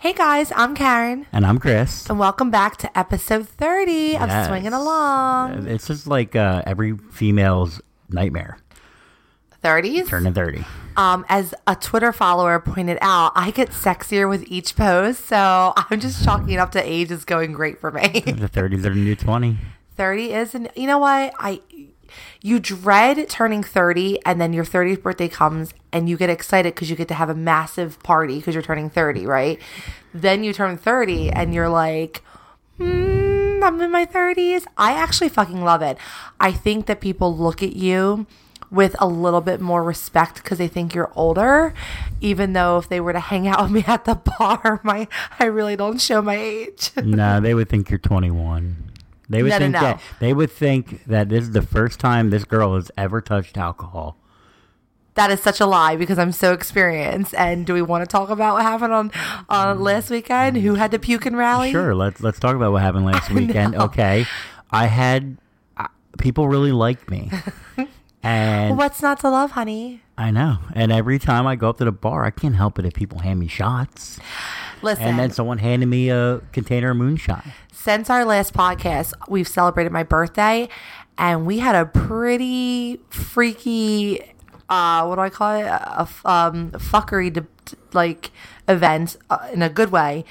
Hey guys, I'm Karen, And I'm Chris. and welcome back to episode 30 of Yes. Swinging Along. It's just like uh, every female's nightmare, 30s? turning 30. Um, as a Twitter follower pointed out, I get sexier with each pose, so I'm just chalking it up to age is going great for me. The 30s are the new 20. 30 is, and you know what? I you dread turning 30 and then your 30th birthday comes and you get excited because you get to have a massive party because you're turning 30 right? Then you turn 30 and you're like hmm, i'm in my 30s i actually fucking love it. I think that people look at you with a little bit more respect because they think you're older even though if they were to hang out with me at the bar my i really don't show my age. No, they would think you're 21. They would No, no, think no. that they would think that this is the first time this girl has ever touched alcohol. That is such a lie because I'm so experienced. And do we want to talk about what happened on on last weekend? Who had the puke and rally? Sure, let's let's talk about what happened last weekend. Okay, I had uh, people really liked me, and What's not to love, honey? I know. And every time I go up to the bar, I can't help it if people hand me shots. Listen, And then someone handed me a container of moonshine. since our last podcast, we've celebrated my birthday, and we had a pretty freaky, uh, what do I call it? A, um, fuckery, de- like event uh, in a good way.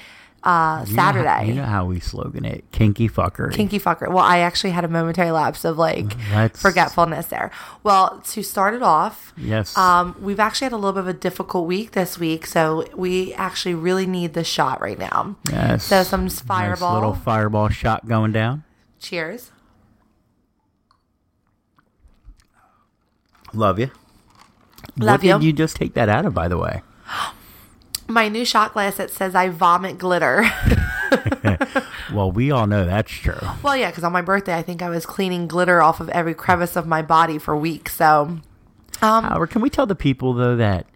Uh, You know how- Saturday. You know how we slogan it, kinky fucker. Kinky fucker. Well, I actually had a momentary lapse of like Let's- forgetfulness there. Well, to start it off, Yes. um, we've actually had a little bit of a difficult week this week, so we actually really need the shot right now. yes. So some Nice fireball. little fireball shot going down. Cheers. Love you. Love what you. did you just take that out of, by the way? My new shot glass that says I vomit glitter. Well, we all know that's true. well, yeah, because on my birthday, I think I was cleaning glitter off of every crevice of my body for weeks. So, um, However, can we tell the people though that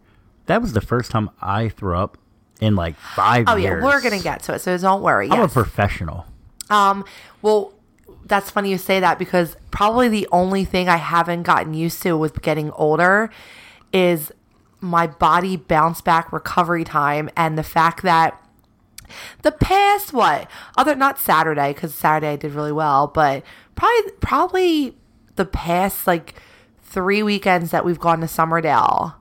that was the first time I threw up in like five oh years? yeah, we're gonna get to it, so don't worry. I'm a professional. Um, well, that's funny you say that because probably the only thing I haven't gotten used to with getting older is my body bounce back recovery time and the fact that the past what other not Saturday because Saturday I did really well, but probably probably the past like three weekends that we've gone to Summerdale.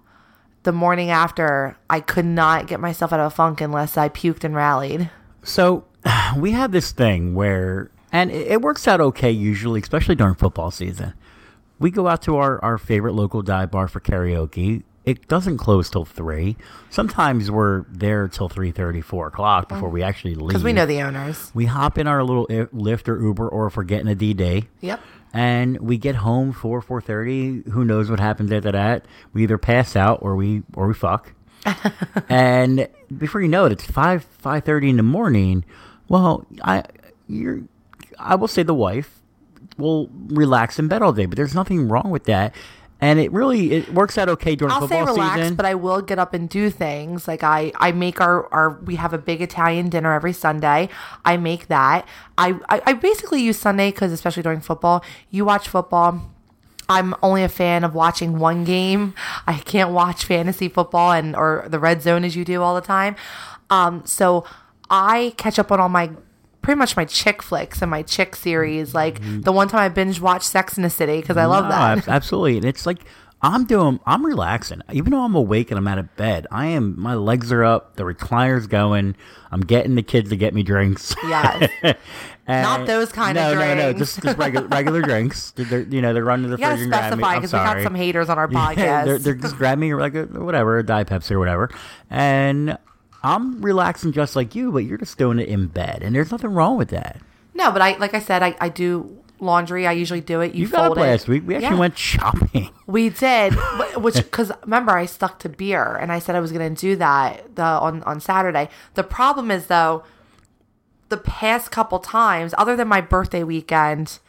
The morning after, I could not get myself out of a funk unless I puked and rallied. So we have this thing where, and it, it works out okay usually, especially during football season. We go out to our, our favorite local dive bar for karaoke. It doesn't close till three. Sometimes we're there till three thirty, four o'clock before we actually leave. Because we know the owners. we hop in our little Lyft or Uber, or if we're getting a D day. Yep. And we get home four four thirty. Who knows what happens after that? We either pass out or we or we fuck. and before you know it, it's five five thirty in the morning. Well, I you're I will say the wife will relax in bed all day, but there's nothing wrong with that. And it really it works out okay during football. I'll say football relax, season. but I will get up and do things. Like I, I make our, our we have a big Italian dinner every Sunday. I make that. I, I, I basically use Sunday because especially during football, you watch football. I'm only a fan of watching one game. I can't watch fantasy football and or the red zone as you do all the time. Um, so I catch up on all my pretty much my chick flicks and my chick series. Mm-hmm. Like the one time I binge watched Sex in the City because I love No, that. absolutely. And it's like I'm doing I'm relaxing. Even though I'm awake and I'm out of bed, I am my legs are up, the recliner's going, I'm getting the kids to get me drinks. Yes. Not those kind no, of drinks. No, no, just just regular regular drinks. They're, you know, they're running the You fridge and grabbing me. specify because we got some haters on our podcast. they're, they're just grabbing me like a, whatever, a Diet Pepsi or whatever. And I'm relaxing just like you, but you're just doing it in bed. And there's nothing wrong with that. no, but I like I said, I, I do laundry. I usually do it. You, You got it. last week. We actually Yeah. went shopping. We did, which because remember I stuck to beer and I said I was going to do that the on on Saturday. The problem is though, the past couple times, other than my birthday weekend,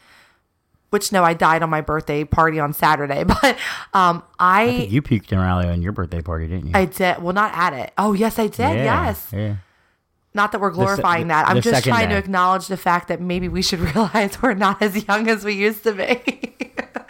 which no, I died on my birthday party on Saturday, but um, I You puked in rally on your birthday party, didn't you? I did well not at it. Oh yes, I did. Yeah, yes. Yeah. Not that we're glorifying the- that. I'm just trying to acknowledge the fact that maybe we should realize we're not as young as we used to be.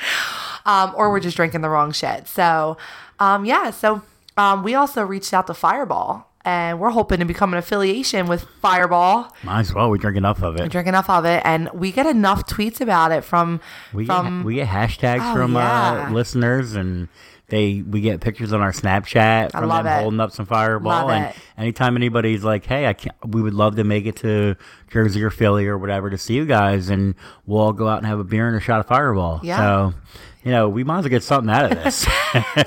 um, or we're just drinking the wrong shit. So, um, yeah. So, um, we also reached out to Fireball and we're hoping to become an affiliation with Fireball. Might as well. We drink enough of it. We drink enough of it, and we get enough tweets about it from We from get, we get hashtags Oh, from yeah. uh, listeners, and they we get pictures on our Snapchat from them it. holding up some Fireball. Love and it. anytime anybody's like, "Hey, I can't," we would love to make it to Jersey or Philly or whatever to see you guys, and we'll all go out and have a beer and a shot of Fireball. Yeah. So, you know, we might as well get something out of this.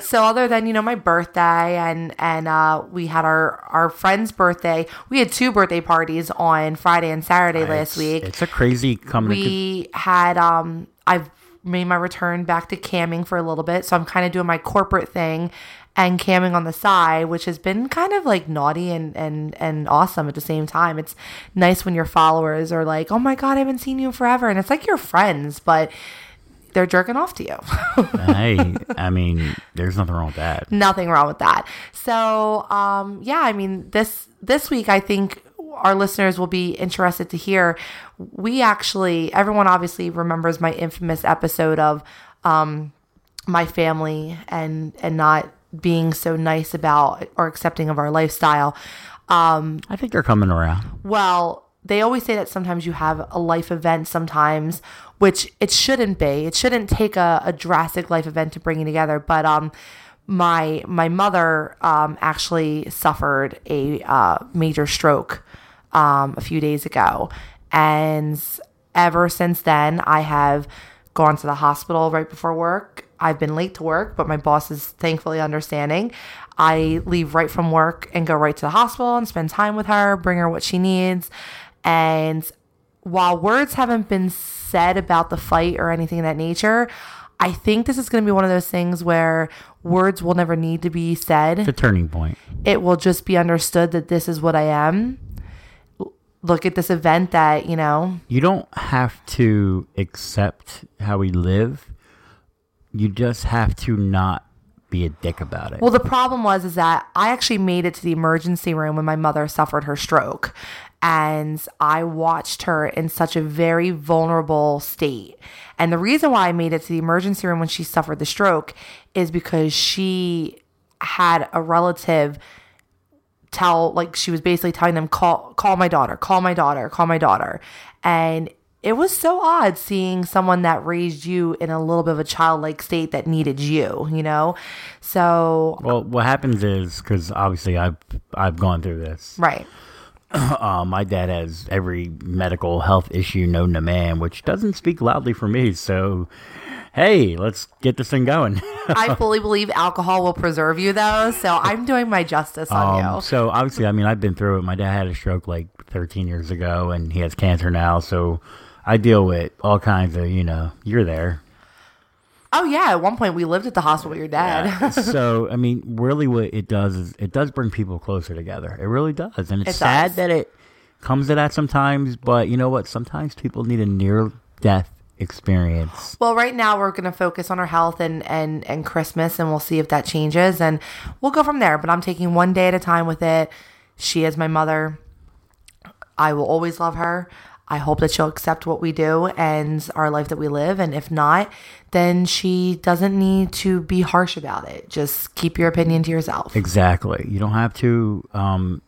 so other than you know my birthday and and uh, we had our our friend's birthday we had two birthday parties on friday and saturday last It's- week It's a crazy coming. we had um i've made my return back to camming for a little bit so i'm kind of doing my corporate thing and camming on the side which has been kind of like naughty and and and awesome at the same time it's nice when your followers are like oh my god i haven't seen you in forever and it's like your friends but they're jerking off to you hey, I mean, there's nothing wrong with that. nothing wrong with that. So, um, yeah, I mean, this this week, I think our listeners will be interested to hear. We actually, everyone obviously remembers my infamous episode of um, my family and and not being so nice about or accepting of our lifestyle. Um, I think they're coming around. well, they always say that sometimes you have a life event sometimes, which it shouldn't be. It shouldn't take a, a drastic life event to bring you together. But um my my mother um actually suffered a uh, major stroke um a few days ago. And ever since then I have gone to the hospital right before work. I've been late to work, but my boss is thankfully understanding. I leave right from work and go right to the hospital and spend time with her, bring her what she needs. And while words haven't been said about the fight or anything of that nature, I think this is going to be one of those things where words will never need to be said. The turning point. It will just be understood that this is what I am. Look at this event that, you know, You don't have to accept how we live. You just have to not be a dick about it. Well, the problem was is that I actually made it to the emergency room when my mother suffered her stroke, and I watched her in such a very vulnerable state. And the reason why I made it to the emergency room when she suffered the stroke is because she had a relative tell like she was basically telling them call call my daughter call my daughter call my daughter and it was so odd seeing someone that raised you in a little bit of a childlike state that needed you you know so well, what happens is because obviously I've I've gone through this. right Uh, my dad has every medical health issue known to man, which doesn't speak loudly for me. So, hey, let's get this thing going. i fully believe alcohol will preserve you though so i'm doing my justice on Um, you so obviously, I mean, I've been through it. My dad had a stroke like 13 years ago, and he has cancer now. So I deal with all kinds of, you know, you're there. Oh yeah at one point we lived at the hospital with your dad so I mean, really, what it does is it does bring people closer together. It really does, and it's It sad that it comes to that sometimes. But you know what? Sometimes people need a near death experience. Well, right now we're going to focus on our health and, and, and Christmas, and we'll see if that changes, and we'll go from there. But I'm taking one day at a time with it. She is my mother. I will always love her. I hope that she'll accept what we do and our life that we live. And if not, then she doesn't need to be harsh about it. Just keep your opinion to yourself. Exactly. You don't have to um,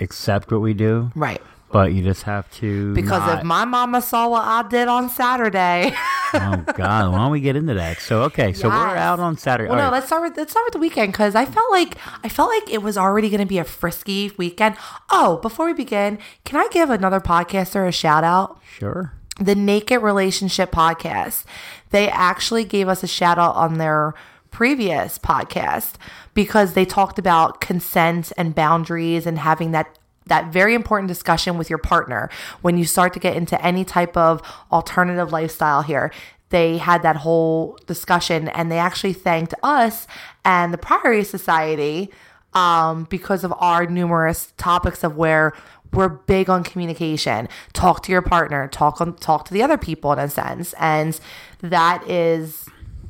accept what we do, Right. But you just have to. Because not- if my mama saw what I did on Saturday. oh God, why don't we get into that? So okay, so we're out on Saturday. Well, All no, right. let's start with let's start with the weekend because I felt like I felt like it was already going to be a frisky weekend. Oh, before we begin, can I give another podcaster a shout out? Sure. The Naked Relationship Podcast. They actually gave us a shout out on their previous podcast because they talked about consent and boundaries and having that that very important discussion with your partner when you start to get into any type of alternative lifestyle here. They had that whole discussion and they actually thanked us and the Priory Society um, because of our numerous topics of where we're big on communication. Talk to your partner, talk on talk to the other people in a sense. And that is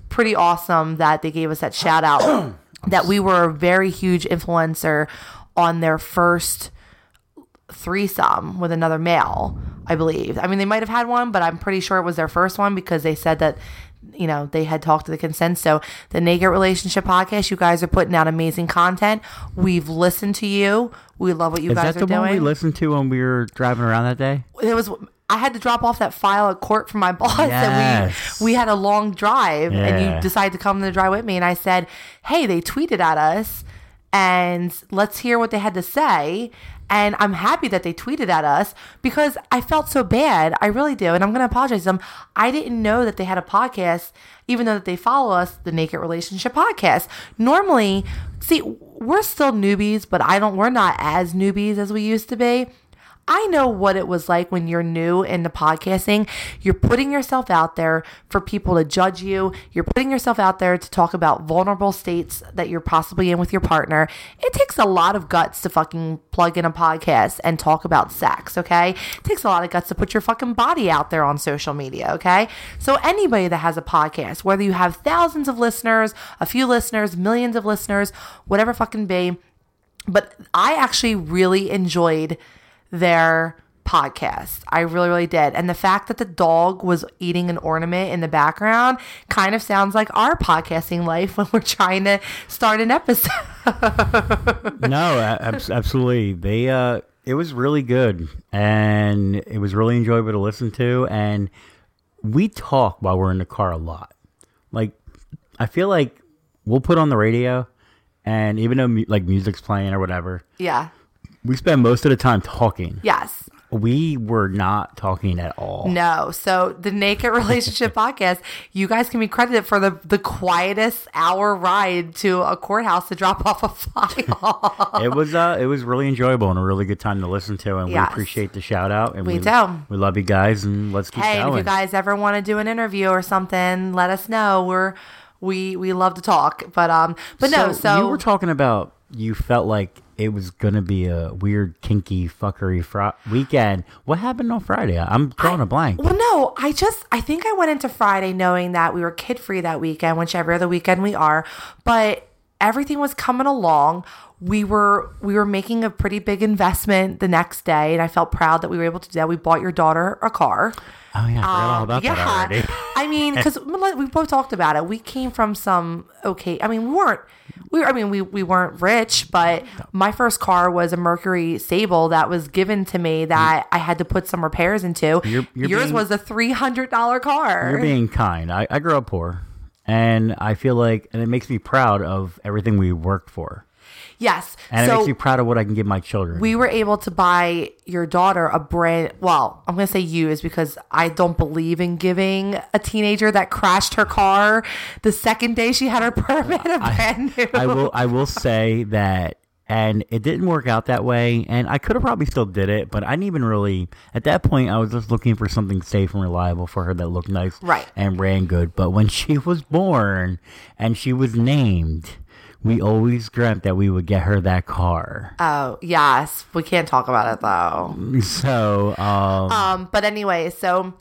pretty awesome that they gave us that shout out that we were a very huge influencer on their first threesome with another male. I believe. I mean, they might have had one, but I'm pretty sure it was their first one because they said that, you know, they had talked to the consent. So the Naked Relationship Podcast, you guys are putting out amazing content. We've listened to you. We love what you Is guys that are the one we listened to when we were driving around that day? it was. I had to drop off that file at court for my boss, Yes. and we we had a long drive, and you decided to come to the drive with me, and I said, "Hey, they tweeted at us, and let's hear what they had to say." And I'm happy that they tweeted at us because I felt so bad. I really do, and I'm going to apologize to them. I didn't know that they had a podcast, even though that they follow us, the Naked Relationship Podcast. Normally, see, we're still newbies, but I don't. We're not as newbies as we used to be. I know what it was like when you're new into podcasting. You're putting yourself out there for people to judge you. You're putting yourself out there to talk about vulnerable states that you're possibly in with your partner. It takes a lot of guts to fucking plug in a podcast and talk about sex, okay? It takes a lot of guts to put your fucking body out there on social media, okay? So anybody that has a podcast, whether you have thousands of listeners, a few listeners, millions of listeners, whatever fucking be, but I actually really enjoyed their podcast. I really, really did. And the fact that the dog was eating an ornament in the background kind of sounds like our podcasting life when we're trying to start an episode. no, absolutely. They uh it was really good and it was really enjoyable to listen to and we talk while we're in the car a lot. Like I feel like we'll put on the radio and even though like music's playing or whatever, yeah. We spend most of the time talking. Yes. We were not talking at all. No. So the Naked Relationship Podcast, you guys can be credited for the, the quietest hour ride to a courthouse to drop off a file. It was uh it was really enjoyable and a really good time to listen to and Yes. we appreciate the shout out and We do. We love you guys and let's keep hey, and if you guys ever want to do an interview or something, let us know. We're we we love to talk. But um but no, so you were talking about you felt like it was gonna be a weird kinky fuckery fr- weekend. What happened on Friday? I'm drawing a blank. Well, no, I just I think I went into Friday knowing that we were kid free that weekend, whichever other weekend we are, but everything was coming along. We were we were making a pretty big investment the next day, and I felt proud that we were able to do that. We bought your daughter a car. Oh yeah, I Um, about that already. I mean, because we both talked about it. We came from some okay. I mean, we weren't. We were, I mean, we we weren't rich, but my first car was a Mercury Sable that was given to me that I had to put some repairs into. You're- you're Yours being- was a three hundred dollar car. You're being kind. I, I grew up poor, and I feel like, and it makes me proud of everything we worked for, yes. and it so makes me proud of what I can give my children. we were able to buy your daughter a brand well i'm going to say you is because i don't believe in giving a teenager that crashed her car the second day she had her permit a brand new I will I will say that and it didn't work out that way and I could have probably still did it, but I didn't even really at that point I was just looking for something safe and reliable for her that looked nice Right. and ran good. But when she was born and she was named, we always dreamt that we would get her that car. Oh, yes. We can't talk about it though. So um Um, but anyway, so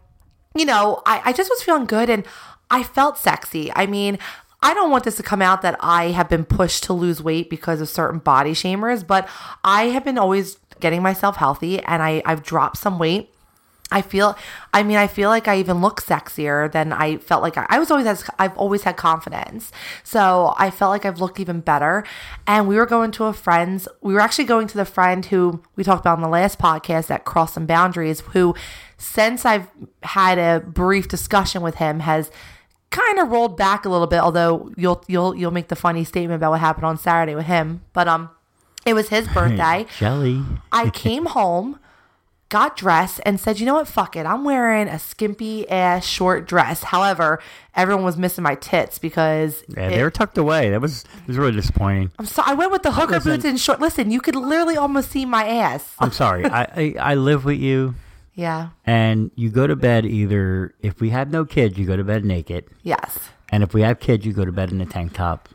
you know, I, I just was feeling good and I felt sexy. I mean, I don't want this to come out that I have been pushed to lose weight because of certain body shamers, but I have been always getting myself healthy and I, I've dropped some weight. I feel, I mean, I feel like I even look sexier than I felt like I, I was always, has, I've always had confidence. So I felt like I've looked even better. And we were going to a friend's, we were actually going to the friend who we talked about in the last podcast at Cross Some Boundaries, who since I've had a brief discussion with him has kind of rolled back a little bit, although you'll, you'll, you'll make the funny statement about what happened on Saturday with him. But, um, it was his birthday. Jelly. I came home, got dressed, and said, you know what, fuck it. I'm wearing a skimpy ass short dress. However, everyone was missing my tits because Yeah, it- they were tucked away. That was it was really disappointing. I'm so I went with the hooker boots and short. Listen, you could literally almost see my ass. I'm sorry. I, I I live with you Yeah. and you go to bed either if we have no kids, you go to bed naked. Yes. And if we have kids, you go to bed in a tank top.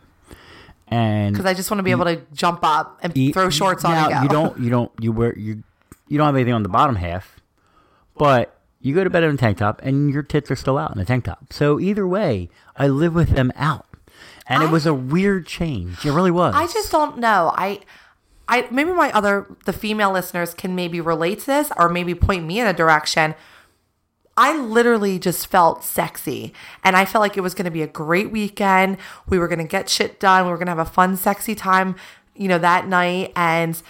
And Because I just want to be able to jump up and throw shorts on now, you don't you don't you wear you you don't have anything on the bottom half, but you go to bed in a tank top and your tits are still out in a tank top. So either way, I live with them out, and it was a weird change. It really was. I just don't know. I I maybe my other the female listeners can maybe relate to this or maybe point me in a direction. I literally just felt sexy and I felt like it was going to be a great weekend. We were going to get shit done. We were going to have a fun sexy time, you know, that night and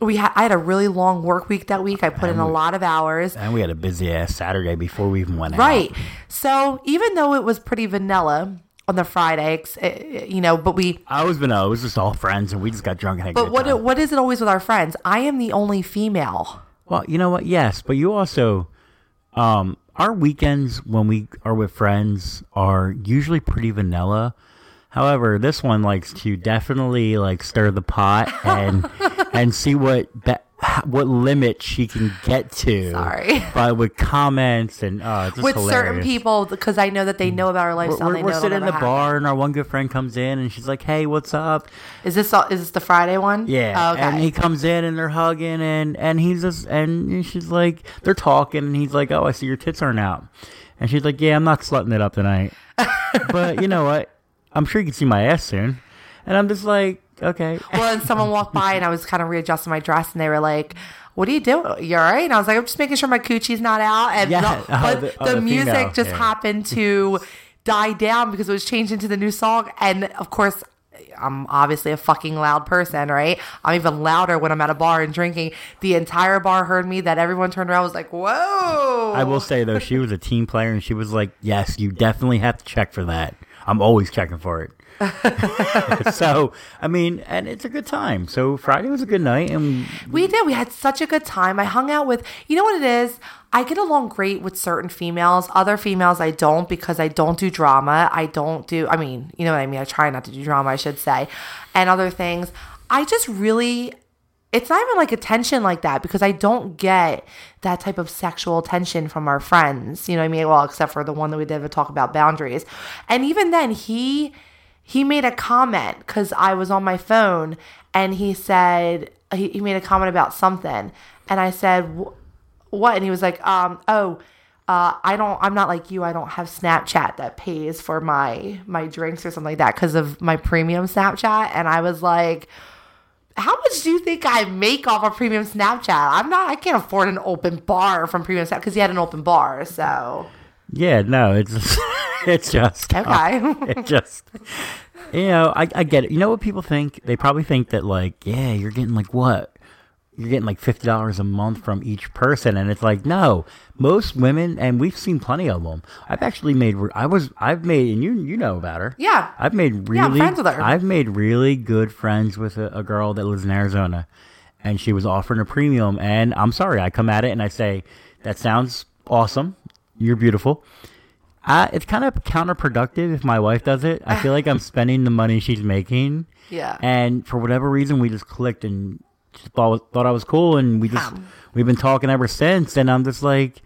we had I had a really long work week that week. I put in a lot of hours. And we had a busy ass Saturday before we even went Right. out. Right. So, even though it was pretty vanilla on the Friday, ex- eh, you know, but we I was vanilla. It was just all friends, and we just got drunk and had but what what is it always with our friends? I am the only female. Well, you know what? Yes, but you also, um, our weekends when we are with friends are usually pretty vanilla. However, this one likes to definitely like stir the pot and and see what be- what limit she can get to. Sorry. by with comments and uh, with certain people because I know that they know about our We're, lifestyle. we're, they we're know sitting in the bar, and our one good friend comes in, and she's like, "Hey, what's up?" Is this all, is this the Friday one? Yeah, Oh, okay. and he comes in and they're hugging and and he's just and she's like they're talking and he's like, "Oh, I see your tits aren't out," and she's like, "Yeah, I'm not slutting it up tonight, but you know what? I'm sure you can see my ass soon," and I'm just like, "Okay." well, and someone walked by and I was kind of readjusting my dress and they were like, "What are you doing? You're all right." And I was like, "I'm just making sure my coochie's not out." And Yeah. the, Oh, but the- oh, the, oh, the music female, just yeah. happened to die down because it was changed into the new song. And of course, I'm obviously a fucking loud person, right? I'm even louder when I'm at a bar and drinking. The entire bar heard me. That everyone turned around was like, "Whoa!" I will say though, she was a team player and she was like, "Yes, you definitely have to check for that. I'm always checking for it." so I mean, and it's a good time. So Friday was a good night, and We did. We had such a good time. I hung out with, you know what it is? I get along great with certain females. Other females, I don't because I don't do drama. I don't do, I mean, you know what I mean? I try not to do drama, I should say, and other things. I just really, it's not even like attention like that because I don't get that type of sexual attention from our friends. You know what I mean? Well, except for the one that we did to talk about boundaries. And even then, he, he made a comment because I was on my phone and he said, he, he made a comment about something. And I said, what? And he was like, um, oh, uh, I don't, I'm not like you. I don't have Snapchat that pays for my, my drinks or something like that because of my premium Snapchat. And I was like, how much do you think I make off of premium Snapchat? I'm not, I can't afford an open bar from premium Snapchat because he had an open bar. So, yeah, no, it's it's just okay. it just you know I, I get it you know what people think they probably think that like yeah you're getting like what you're getting like fifty dollars a month from each person, and it's like no. Most women, and we've seen plenty of them. I've actually made. I was. I've made, and you you know about her. Yeah. I've made really. Yeah, I'm friends with her. I've made really good friends with a, a girl that lives in Arizona, and she was offering a premium. And I'm sorry, I come at it and I say that sounds awesome. You're beautiful. Uh, it's kind of counterproductive if my wife does it. I feel like I'm spending the money she's making. Yeah. And for whatever reason, we just clicked and thought, thought I was cool, and we just we've been talking ever since. And I'm just like,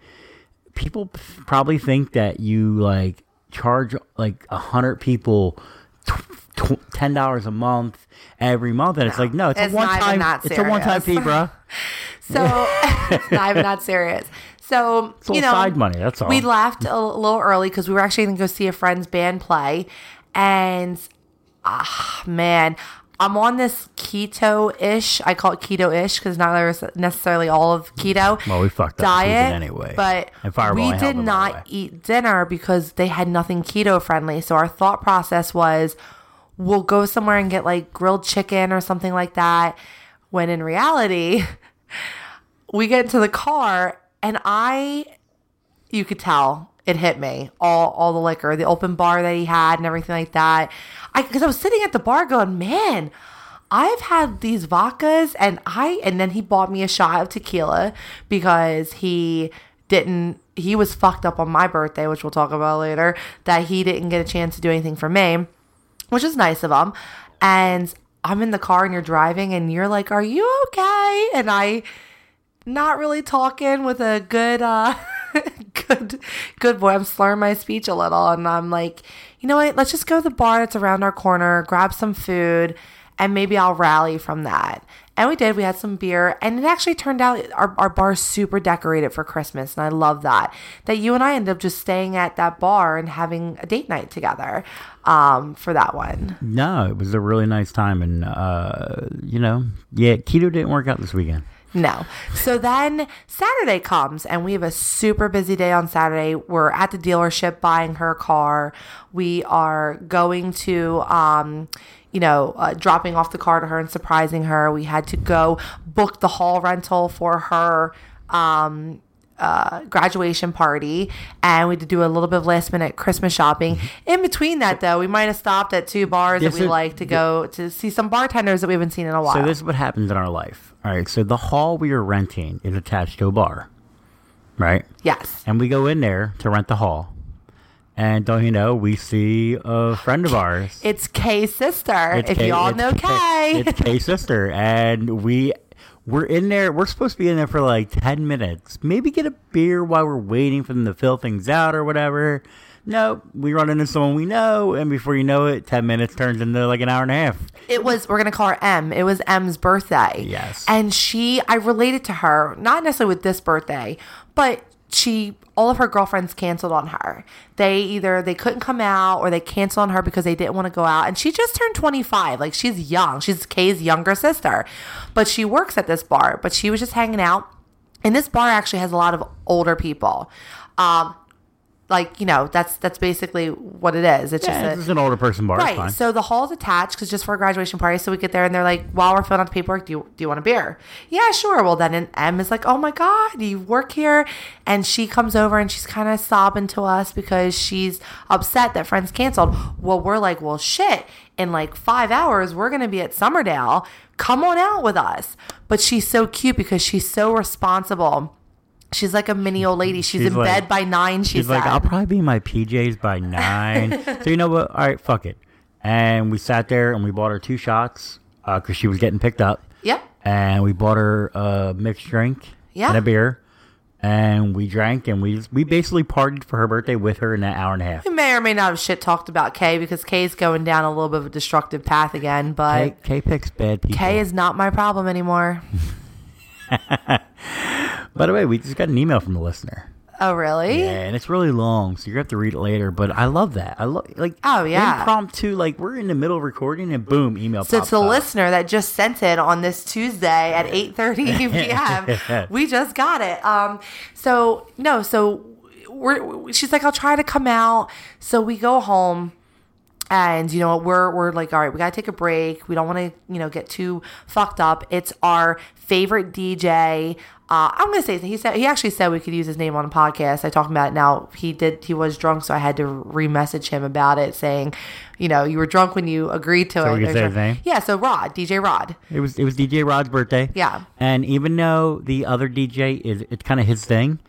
people probably think that you like charge like a hundred people ten dollars a month every month, and it's like no, it's, it's a one time. It's a one time fee, bro. So I'm not serious. So you know, side money, that's all. We left a little early because we were actually going to go see a friend's band play, and ah man, I'm on this keto ish. I call it keto ish because not necessarily all of keto. Well, we fucked up diet season anyway. But we did not eat dinner because they had nothing keto friendly. So our thought process was, we'll go somewhere and get like grilled chicken or something like that. When in reality, we get into the car and I, you could tell it hit me all all the liquor, the open bar that he had and everything like that. I because I was sitting at the bar going, man. I've had these vodkas and I and then he bought me a shot of tequila because he didn't he was fucked up on my birthday, which we'll talk about later, that he didn't get a chance to do anything for me, which is nice of him. And I'm in the car and you're driving and you're like, "Are you okay?" And I not really talking with a good uh good good boy. I'm slurring my speech a little and I'm like, you know what, let's just go to the bar that's around our corner, grab some food, and maybe I'll rally from that. And we did. We had some beer, and it actually turned out our, our bar is super decorated for Christmas, and I love that. That you and I ended up just staying at that bar and having a date night together um, for that one. No, it was a really nice time, and uh, you know, yeah, keto didn't work out this weekend. No. So then Saturday comes and we have a super busy day on Saturday. We're at the dealership buying her car. We are going to, um, you know, uh, dropping off the car to her and surprising her. We had to go book the hall rental for her. Um, uh, graduation party and we had to do a little bit of last minute Christmas shopping. In between that, though, we might have stopped at two bars Yeah, that we so- like to go to see some bartenders that we haven't seen in a while. So this is what happens in our life. All right, so the hall we are renting is attached to a bar, right? yes. And we go in there to rent the hall, and don't you know, we see a friend of ours. It's Kay's sister. It's if Kay- y'all it's know Kay. it's Kay's sister, and we we're in there. We're supposed to be in there for like ten minutes, maybe get a beer while we're waiting for them to fill things out or whatever. No, we run into someone we know, and before you know it, ten minutes turns into like an hour and a half. It was we're gonna call her M. It was M's birthday. Yes. And she I related to her, not necessarily with this birthday, but she all of her girlfriends canceled on her. They either they couldn't come out or they canceled on her because they didn't want to go out. And she just turned 25. Like she's young. She's Kay's younger sister. But she works at this bar. But she was just hanging out. And this bar actually has a lot of older people. Um like, you know, that's that's basically what it is. It's just Yeah, a, this is an older person bar. It's Right. So the hall's attached because just for a graduation party. So we get there and they're like, while we're filling out the paperwork, do you, do you want a beer? Yeah, sure. Well, then M is like, oh my God, you work here. And she comes over and she's kind of sobbing to us because she's upset that friends canceled. Well, we're like, well, shit. In like five hours, we're going to be at Summerdale. Come on out with us. But she's so cute because she's so responsible. She's like a mini old lady. She's, She's in like- bed by nine. She She's said. like, I'll probably be in my PJs by nine. so you know what? All right, fuck it. And we sat there and we bought her two shots uh, because she was getting picked up. yep. And we bought her a mixed drink Yeah. and a beer. And we drank and we just, we basically partied for her birthday with her in that hour and a half. We may or may not have shit talked about Kay because Kay's going down a little bit of a destructive path again, K, but K picks bad people. Kay is not my problem anymore. By the way, we just got an email from a listener. Oh, really? Yeah, and it's really long, so you have to read it later. But I love that. I love like Oh, yeah. impromptu. Like we're in the middle of recording, and boom, email. So it's a up. listener that just sent it on this Tuesday at 8:30 p.m. we just got it. Um so no, so we're she's like I'll try to come out. So we go home and you know what we're we're like all right we got to take a break. We don't want to you know get too fucked up. It's our favorite dj uh, i'm gonna say he said he actually said we could use his name on the podcast. I talked about it now. He did he was drunk so i had to re-message him about it saying you know you were drunk when you agreed to So it. we can say his name? yeah so rod dj rod. It was it was DJ Rod's birthday. Yeah. And even though the other DJ is it's kind of his thing,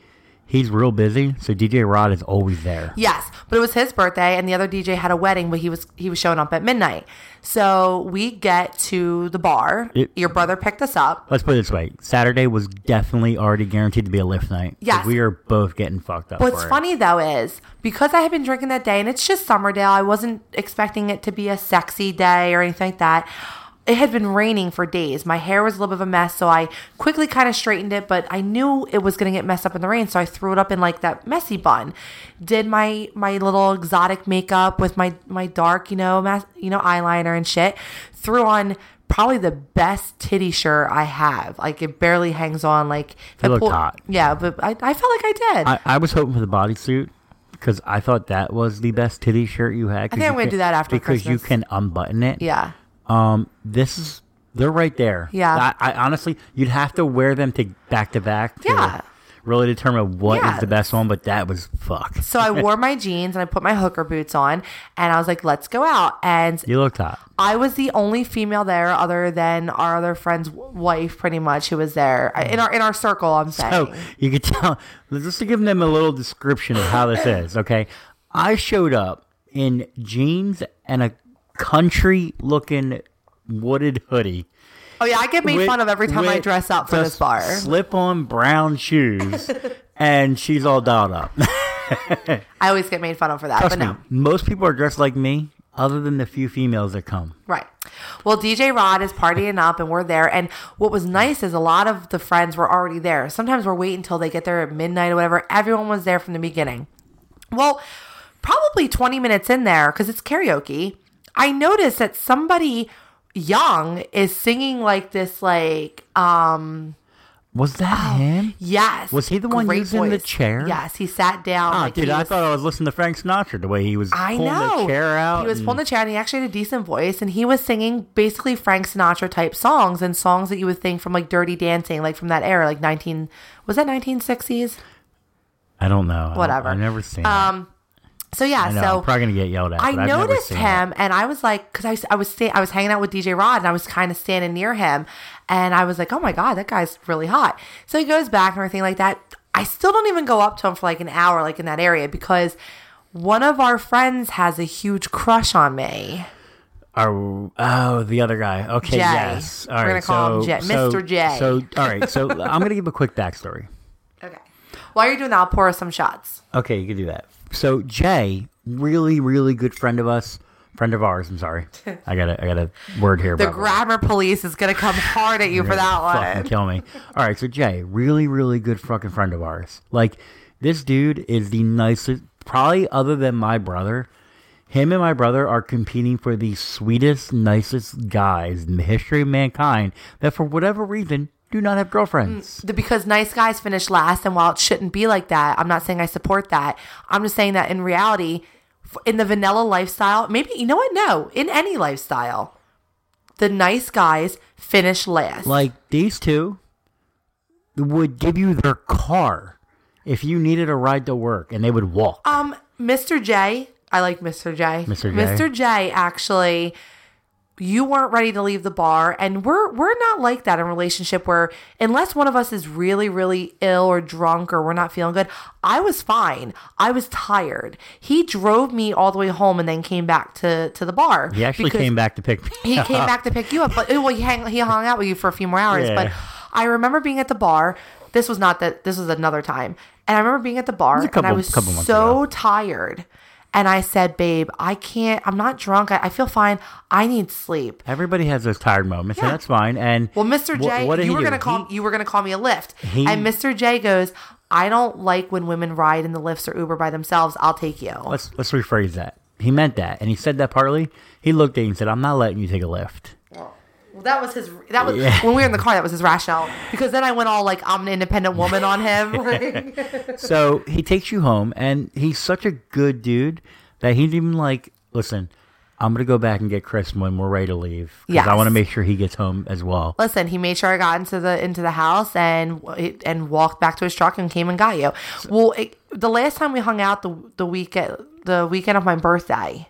he's real busy. So DJ Rod is always there. Yes, but it was his birthday, and the other DJ had a wedding, but he was he was showing up at midnight. So we get to the bar. It- Your brother picked us up. Let's put it this way: Saturday was definitely already guaranteed to be a Lyft night. Yes. we are both getting fucked up. What's for it. funny though is because I had been drinking that day, and it's just Summerdale. I wasn't expecting it to be a sexy day or anything like that. It had been raining for days. My hair was a little bit of a mess, so I quickly kind of straightened it. But I knew it was going to get messed up in the rain, so I threw it up in like that messy bun. Did my my little exotic makeup with my my dark, you know, mas- you know, eyeliner and shit. Threw on probably the best titty shirt I have. Like it barely hangs on. Like if You I looked hot. Yeah, but I, I felt like I did. I, I was hoping for the bodysuit because I thought that was the best titty shirt you had. 'cause think I'm gonna do that after because you can unbutton it. yeah. Um, this is they're right there. Yeah. I, I honestly, you'd have to wear them to back to back. to Yeah. Really determine what is Yeah. the best one, but that was fuck. So I wore my jeans and I put my hooker boots on and I was like, let's go out. And You looked hot. I was the only female there other than our other friend's wife, pretty much, who was there in our in our circle. I'm saying. So you could tell, just to give them a little description of how this is, okay? I showed up in jeans and a country looking wooded hoodie. oh yeah, I get made with- fun of every time I dress up for this bar. Slip on brown shoes, and she's all dialed up. I always get made fun of for that, Trust but me, no. most people are dressed like me, other than the few females that come. Right. Well, DJ Rod is partying up and we're there. And what was nice is a lot of the friends were already there. Sometimes we're waiting until they get there at midnight or whatever. Everyone was there from the beginning. Well, probably 20 minutes in there, because it's karaoke, I noticed that somebody young is singing like this, like, um, Was that him? yes. Was he the one great using the chair? Yes, he sat down. Oh, like dude, I was- thought I was listening to Frank Sinatra the way he was I pulling know. the chair out. He was and- pulling the chair and he actually had a decent voice and he was singing basically Frank Sinatra type songs and songs that you would think from like Dirty Dancing, like from that era, like 19, was that 1960s? I don't know. Whatever. I've never seen Um, So yeah. I know, so I'm probably gonna get yelled at. I but I've never noticed him it. and I was like, because I, was- I was sta- I was hanging out with DJ Rod and I was kind of standing near him and I was like, oh my god, that guy's really hot. So he goes back and everything like that. I still don't even go up to him for like an hour, like in that area, because one of our friends has a huge crush on me. Oh, oh, the other guy. Okay, Jay. yes. All We're right, gonna call him so- Jay- so- Mr. J. So, all right. So, I'm gonna give a quick backstory. Okay. While you're doing that, I'll pour us some shots. Okay, you can do that. So Jay, really, really good friend of us, friend of ours. I'm sorry, I got a, I got a word here. The about- grammar police is gonna come hard at you for that fucking one. kill me. All right, so Jay, really, really good fucking friend of ours. Like this dude is the nicest, probably other than my brother. Him and my brother are competing for the sweetest, nicest guys in the history of mankind that, for whatever reason, do not have girlfriends. Because nice guys finish last, and while it shouldn't be like that, I'm not saying I support that. I'm just saying that in reality, in the vanilla lifestyle, maybe you know what? No, in any lifestyle, the nice guys finish last. Like these two would give you their car if you needed a ride to work, and they would walk. Um, Mr. J, I like Mr. J. Mr. J. Mr. J actually you weren't ready to leave the bar and we're we're not like that in a relationship where unless one of us is really really ill or drunk or we're not feeling good i was fine i was tired he drove me all the way home and then came back to to the bar He actually came back to pick me. Up. He up. came back to pick you up, but oh, well, he hang, he hung out with you for a few more hours. Yeah. But I remember being at the bar. This was not that. This was another time, and I remember being at the bar, couple- and I was so ago. tired. And I said, "Babe, I can't. I'm not drunk. I, I feel fine. I need sleep." Everybody has those tired moments, Yeah. and that's fine. And Well, Mr. J, what did you he were do? gonna call He- you were gonna call me a Lyft, He- and Mr. J goes, "I don't like when women ride in the Lyfts or Uber by themselves. I'll take you." let's let's rephrase that. He meant that, and he said that partly. He looked at you and said, "I'm not letting you take a Lyft." Well, that was his. That was Yeah. when we were in the car. That was his rationale. Because then I went all like, "I'm an independent woman" on him. Like, So he takes you home, and he's such a good dude that he's even like, "Listen, I'm gonna go back and get Chris when we're ready to leave because I want to make sure he gets home as well." listen, he made sure I got into the into the house and and walked back to his truck and came and got you. Well, it, the last time we hung out the the weekend the weekend of my birthday,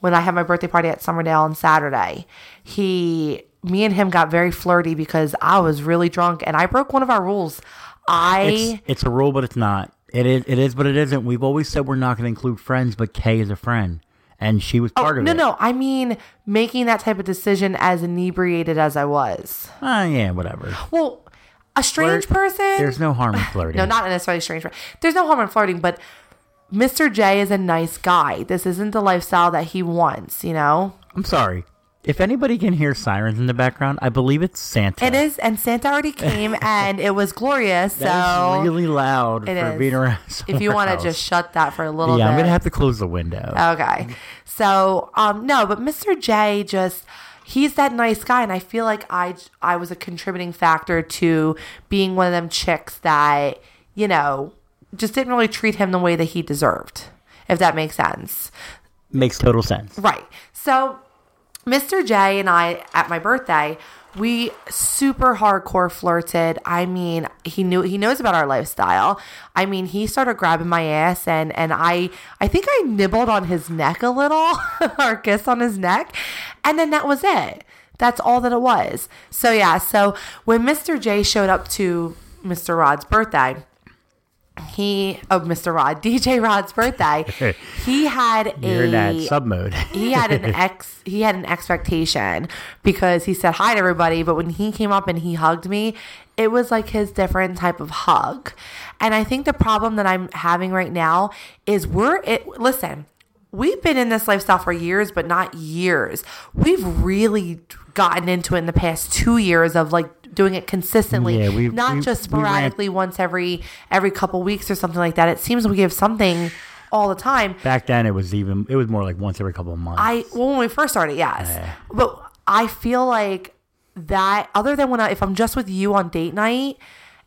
when I had my birthday party at Summerdale on Saturday, he me and him got very flirty because I was really drunk and I broke one of our rules. I It's, it's a rule, but it's not. It is. It is, but it isn't. We've always said we're not going to include friends, but Kay is a friend, and she was part of Oh, no it. no I mean making that type of decision as inebriated as I was. Ah, yeah, whatever. Well, a strange Flirt- person. There's no harm in flirting. No, not necessarily strange. There's no harm in flirting, but Mr. J is a nice guy. This isn't the lifestyle that he wants, you know? I'm sorry. If anybody can hear sirens in the background, I believe it's Santa. It is, and Santa already came and it was glorious. So That is really loud it for is. being around. if you want want to just shut that for a little bit. yeah, bit. I'm gonna have to close the window. Okay. So, um, no, but Mr. J just he's that nice guy and I feel like I I was a contributing factor to being one of them chicks that, you know, just didn't really treat him the way that he deserved. If that makes sense. Makes total sense. Right. So, Mr. J and I at my birthday, we super hardcore flirted. I mean, he knew he knows about our lifestyle. I mean, he started grabbing my ass and and I I think I nibbled on his neck a little or kissed on his neck. And then that was it. That's all that it was. So yeah, so when Mr. J showed up to Mr. Rod's birthday, he oh Mr. Rod, DJ Rod's birthday, he had You're in that a sub mode. he had an ex he had an expectation because he said hi to everybody but when he came up and he hugged me it was like his different type of hug and i think the problem that i'm having right now is we're it listen we've been in this lifestyle for years, but not years. We've really gotten into it in the past two years of like doing it consistently, Yeah, we- not we- just we sporadically once every every couple weeks or something like that. It seems we give something all the time. Back then, it was even. It was more like once every couple of months. I well, when we first started, yes, Yeah. but I feel like that. Other than when I, if I'm just with you on date night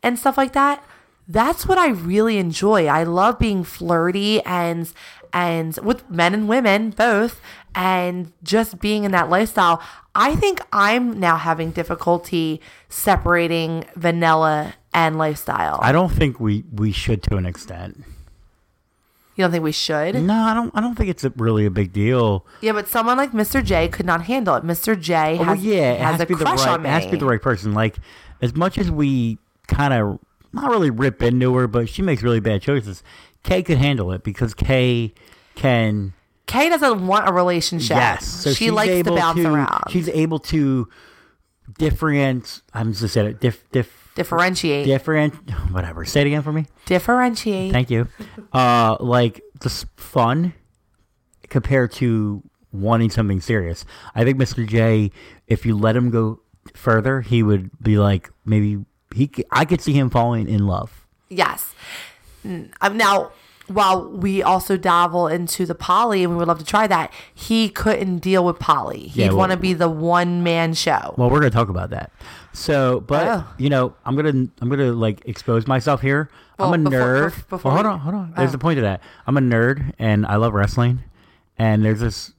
and stuff like that, that's what I really enjoy. I love being flirty and and with men and women both, and just being in that lifestyle. I think I'm now having difficulty separating vanilla and lifestyle. I don't think we we should to an extent. you don't think we should? No, I don't. I don't think it's a, really a big deal. Yeah, but someone like Mr. J could not handle it. Mr. J Oh, has, well, yeah, it has has a to be the crush right. on me. It has to be the right person. Like as much as we kind of not really rip into her, but she makes really bad choices. Kay could handle it because Kay can. Kay doesn't want a relationship. Yes, so she likes to bounce around. She's able to different. I'm just said it. Diff, diff, differentiate. different. Whatever. Say it again for me. differentiate. Thank you. Uh, like just fun compared to wanting something serious. I think Mr. J, if you let him go further, he would be like maybe he. I could see him falling in love. yes. Mm, um, now, while we also dabble into the poly and we would love to try that, he couldn't deal with poly. He'd Yeah, well- want to be the one man show. Well, we're gonna talk about that. So, but Oh. you know, I'm gonna I'm gonna like expose myself here. Well, I'm a before- nerd. bef- before Well, hold on, hold on. There's Oh. the point of that. I'm a nerd and I love wrestling. And there's this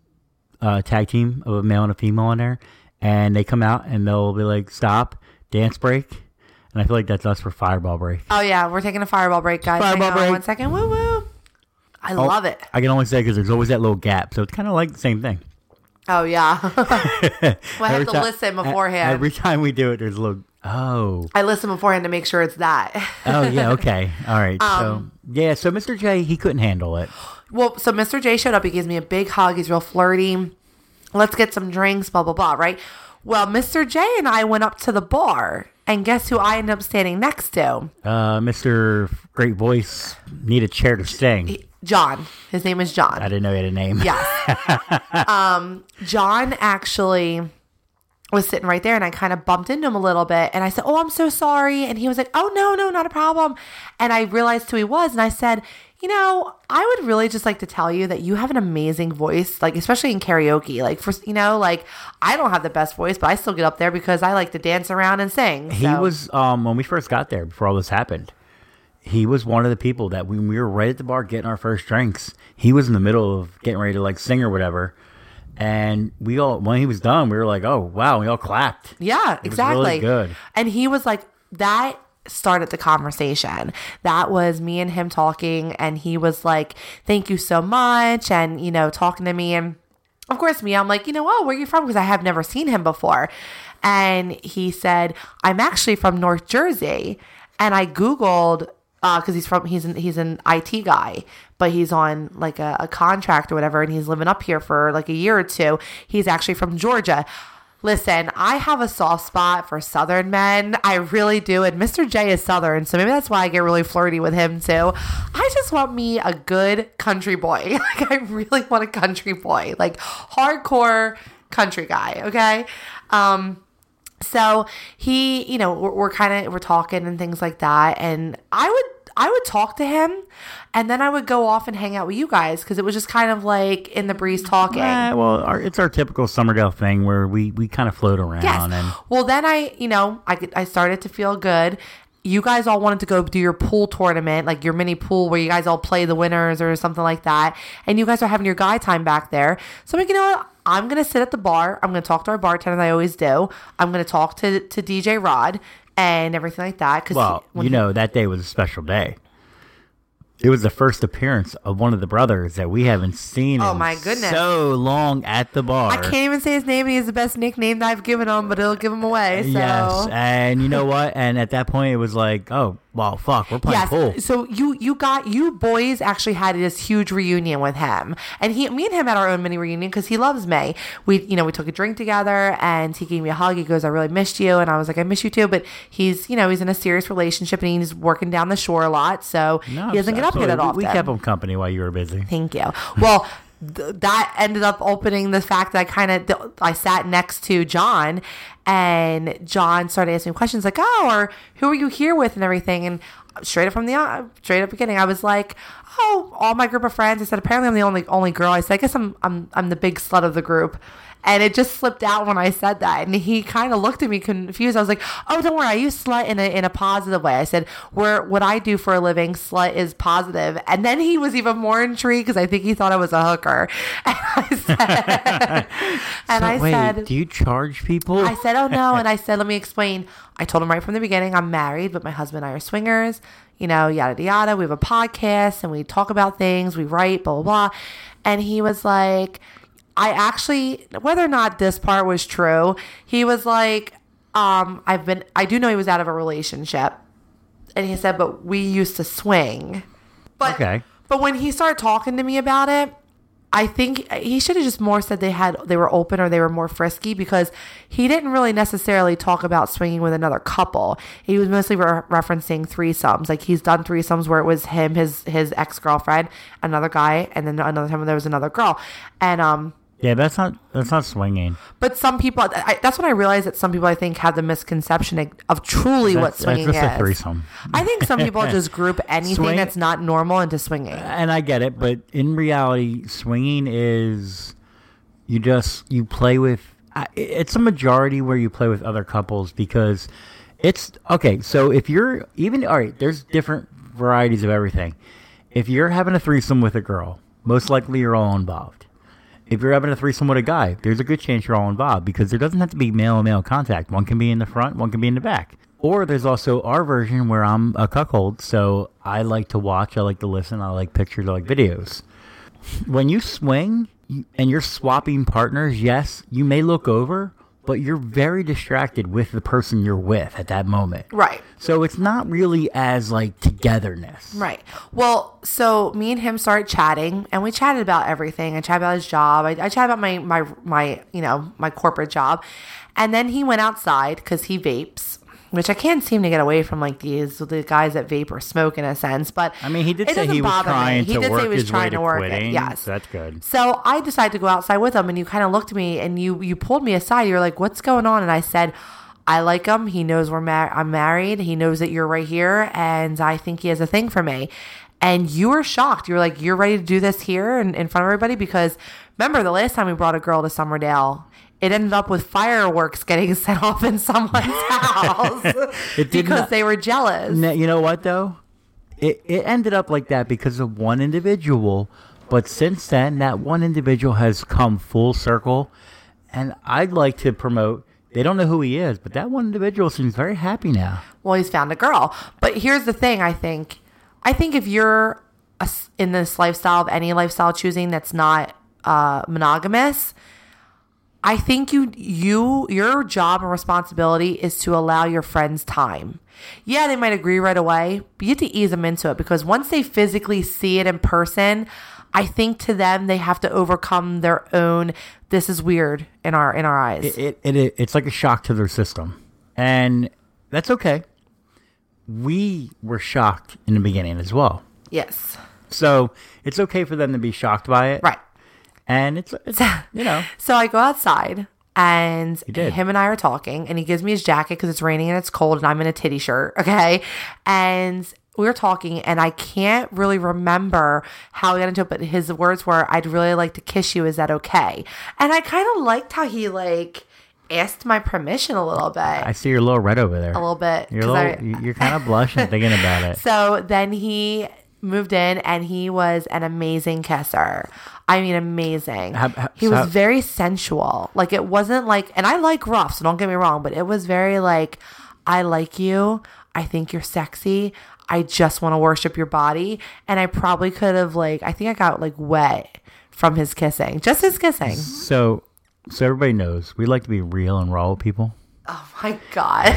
uh, tag team of a male and a female in there, and they come out and they'll be like, "Stop, dance break," and I feel like that's us for fireball break. Oh yeah, we're taking a fireball break, guys. Fireball Hang on break. one second. Woo woo. I Oh, love it. I can only say because there's always that little gap, so it's kind of like the same thing. Oh yeah. well, I have Every to ti- listen e- beforehand. Every time we do it, there's a little. Oh. I listen beforehand to make sure it's that. Oh yeah. Okay. All right. Um, so yeah. So Mr. J, he couldn't handle it. Well, so Mr. J showed up. He gives me a big hug. He's real flirty. Let's get some drinks, blah, blah, blah, right? Well, Mr. J and I went up to the bar, and guess who I ended up standing next to? Uh, Mr. Great Voice need a chair to sing. John. His name is John. I didn't know he had a name. Yes. um, John actually was sitting right there and I kind of bumped into him a little bit and I said, Oh, I'm so sorry. And he was like, Oh, no, no, not a problem. And I realized who he was and I said, You know, I would really just like to tell you that you have an amazing voice, like, especially in karaoke. Like, for, you know, like, I don't have the best voice, but I still get up there because I like to dance around and sing. He So- was um when we first got there before all this happened. He was one of the people that when we were right at the bar getting our first drinks, he was in the middle of getting ready to like sing or whatever. And we all when he was done, we were like, "Oh wow!" We all clapped. Yeah, It was exactly. really good. And he was like, that started the conversation. That was me and him talking, and he was like, thank you so much, and, you know, talking to me. And of course, me, I'm like, you know, oh, where are you from? Because I have never seen him before. And he said, I'm actually from North Jersey. And I Googled, uh, because he's from he's an he's an IT guy, but he's on like a, a contract or whatever, and he's living up here for like a year or two. He's actually from Georgia. Listen, I have a soft spot for Southern men. I really do. And Mr. J is Southern, so maybe that's why I get really flirty with him too. I just want me a good country boy. Like, I really want a country boy, like hardcore country guy, okay? Um, so he, you know, we're, we're kind of we're talking and things like that, and I would I would talk to him, and then I would go off and hang out with you guys because it was just kind of like in the breeze talking. Eh, well, our, it's our typical Summerdale thing where we, we kind of float around Yes. and Well, then I, you know, I I started to feel good. You guys all wanted to go do your pool tournament, like your mini pool where you guys all play the winners or something like that. And you guys are having your guy time back there. So I'm like, you know what? I'm going to sit at the bar. I'm going to talk to our bartender, I always do. I'm going to talk to, to DJ Rod and everything like that. Cause Well, he- you he- know, that day was a special day. It was the first appearance of one of the brothers that we haven't seen Oh, in my goodness. so long at the bar. I can't even say his name. and He has the best nickname that I've given him, but it'll give him away. So. Yes, and you know what? And at that point, it was like, oh, well, fuck, we're playing Yes. pool. So you you got you boys actually had this huge reunion with him, and he me and him had our own mini reunion because he loves me. We you know we took a drink together, and he gave me a hug. He goes, "I really missed you," and I was like, "I miss you too." But he's you know he's in a serious relationship and he's working down the shore a lot, so No, he doesn't get up here absolutely. often. We, we kept him company while you were busy. Thank you. Well, th- that ended up opening the fact that I kind of I sat next to John, and John started asking questions like, "Oh, or who are you here with?" and everything, and straight up from the uh, straight up beginning, I was like, "Oh, all my group of friends." I said, "Apparently, I'm the only only girl." I said, "I guess I'm I'm I'm the big slut of the group." And it just slipped out when I said that, and he kind of looked at me confused. I was like, "Oh, don't worry, I use slut in a in a positive way." I said, "Where what I do for a living, slut is positive." And then he was even more intrigued because I think he thought I was a hooker. And I said, and So I wait, said, do you charge people? I said, "Oh no," and I said, "Let me explain." I told him right from the beginning, I'm married, but my husband and I are swingers. You know, yada yada. We have a podcast and we talk about things. We write, blah blah blah. And he was like, "I actually, whether or not this part was true, he was like, um, I've been, I do know he was out of a relationship." And he said, "But we used to swing." But Okay. but when he started talking to me about it, I think he should have just more said they had they were open or they were more frisky because he didn't really necessarily talk about swinging with another couple. He was mostly re- referencing threesomes. Like he's done threesomes where it was him, his his ex girlfriend, another guy, and then another time there was another girl. And um, yeah, that's not that's not swinging. but some people I, that's when I realized that some people I think have the misconception of truly what swinging that's just is. a threesome. I think some people just group anything Swing- that's not normal into swinging. and I get it, but in reality, swinging is you just you play with. It's a majority where you play with other couples because it's okay. So if you're even all right, there's different varieties of everything. If you're having a threesome with a girl, most likely you're all involved. If you're having a threesome with a guy, there's a good chance you're all involved because there doesn't have to be male and male contact. One can be in the front, one can be in the back. Or there's also our version where I'm a cuckold, so I like to watch, I like to listen, I like pictures, I like videos. When you swing and you're swapping partners, yes, you may look over, but you're very distracted with the person you're with at that moment. Right. So it's not really as like togetherness. Right. Well, so me and him started chatting, and we chatted about everything. I chatted about his job. I, I chatted about my my my you know my corporate job, and then he went outside because he vapes, which I can't seem to get away from like these the guys that vape or smoke in a sense. But I mean, he did say he was me. trying He to did say work he was his trying way to to work quitting. it. Yes, so that's good. so I decided to go outside with him, and you kind of looked at me and you you pulled me aside. You're like, "What's going on?" And I said, "I like him. He knows we're mar- I'm married. He knows that you're right here, and I think he has a thing for me." And you were shocked. You were like, "You're ready to do this here in, in front of everybody?" Because remember the last time we brought a girl to Summerdale. It ended up with fireworks getting set off in someone's house It because not- they were jealous. N- You know what though? It it ended up like that because of one individual, but since then that one individual has come full circle, and I'd like to promote. They don't know who he is, but that one individual seems very happy now. well he's found a girl but here's the thing i think i think if you're in this lifestyle of any lifestyle choosing that's not uh, monogamous i think you you your job and responsibility is to allow your friends time. Yeah they might agree right away but you have to ease them into it because once they physically see it in person i think to them they have to overcome their own this is weird in our in our eyes. It, it, it it's like a shock to their system, and that's okay. We were shocked in the beginning as well, yes. So it's okay for them to be shocked by it, right And it's, it's you know So I go outside and him and I are talking and he gives me his jacket because it's raining and it's cold and I'm in a titty shirt. Okay. And we were talking and I can't really remember how we got into it, but his words were, I'd really like to kiss you. Is that okay? And I kind of liked how he like asked my permission a little bit. I see you're a little red over there. a little bit. You're I- little, you- you're kind of blushing thinking about it. so then he moved in and he was an amazing kisser. I mean, amazing. How- how- he was very sensual. Like, it wasn't like, and I like rough, so don't get me wrong, but it was very like, I like you. I think you're sexy. I just want to worship your body. And I probably could have, like, I think I got like wet from his kissing, just his kissing. So, so everybody knows we like to be real and raw with people. Oh my God.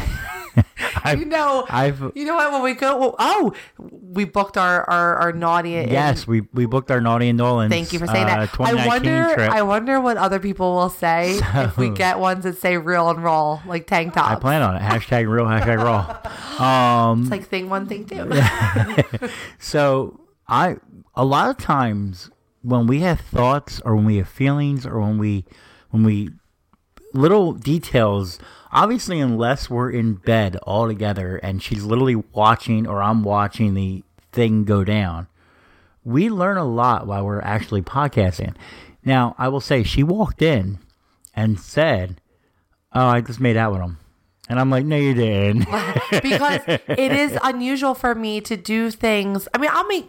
I've, you know, I've you know what? When we go, oh, we booked our, our, our naughty. yes, we we booked our naughty and N'awlins. Thank you for saying uh, that. I wonder. trip. I wonder what other people will say if we get ones that say real and roll, like tank top. I plan on it. Hashtag real. Hashtag raw. Um, It's like thing one, thing two. so I a lot of times when we have thoughts or when we have feelings or when we when we little details obviously unless we're in bed all together and she's literally watching or I'm watching the thing go down we learn a lot while we're actually podcasting now I will say she walked in and said oh I just made out with him and I'm like no you didn't because it is unusual for me to do things. I mean, I'll make.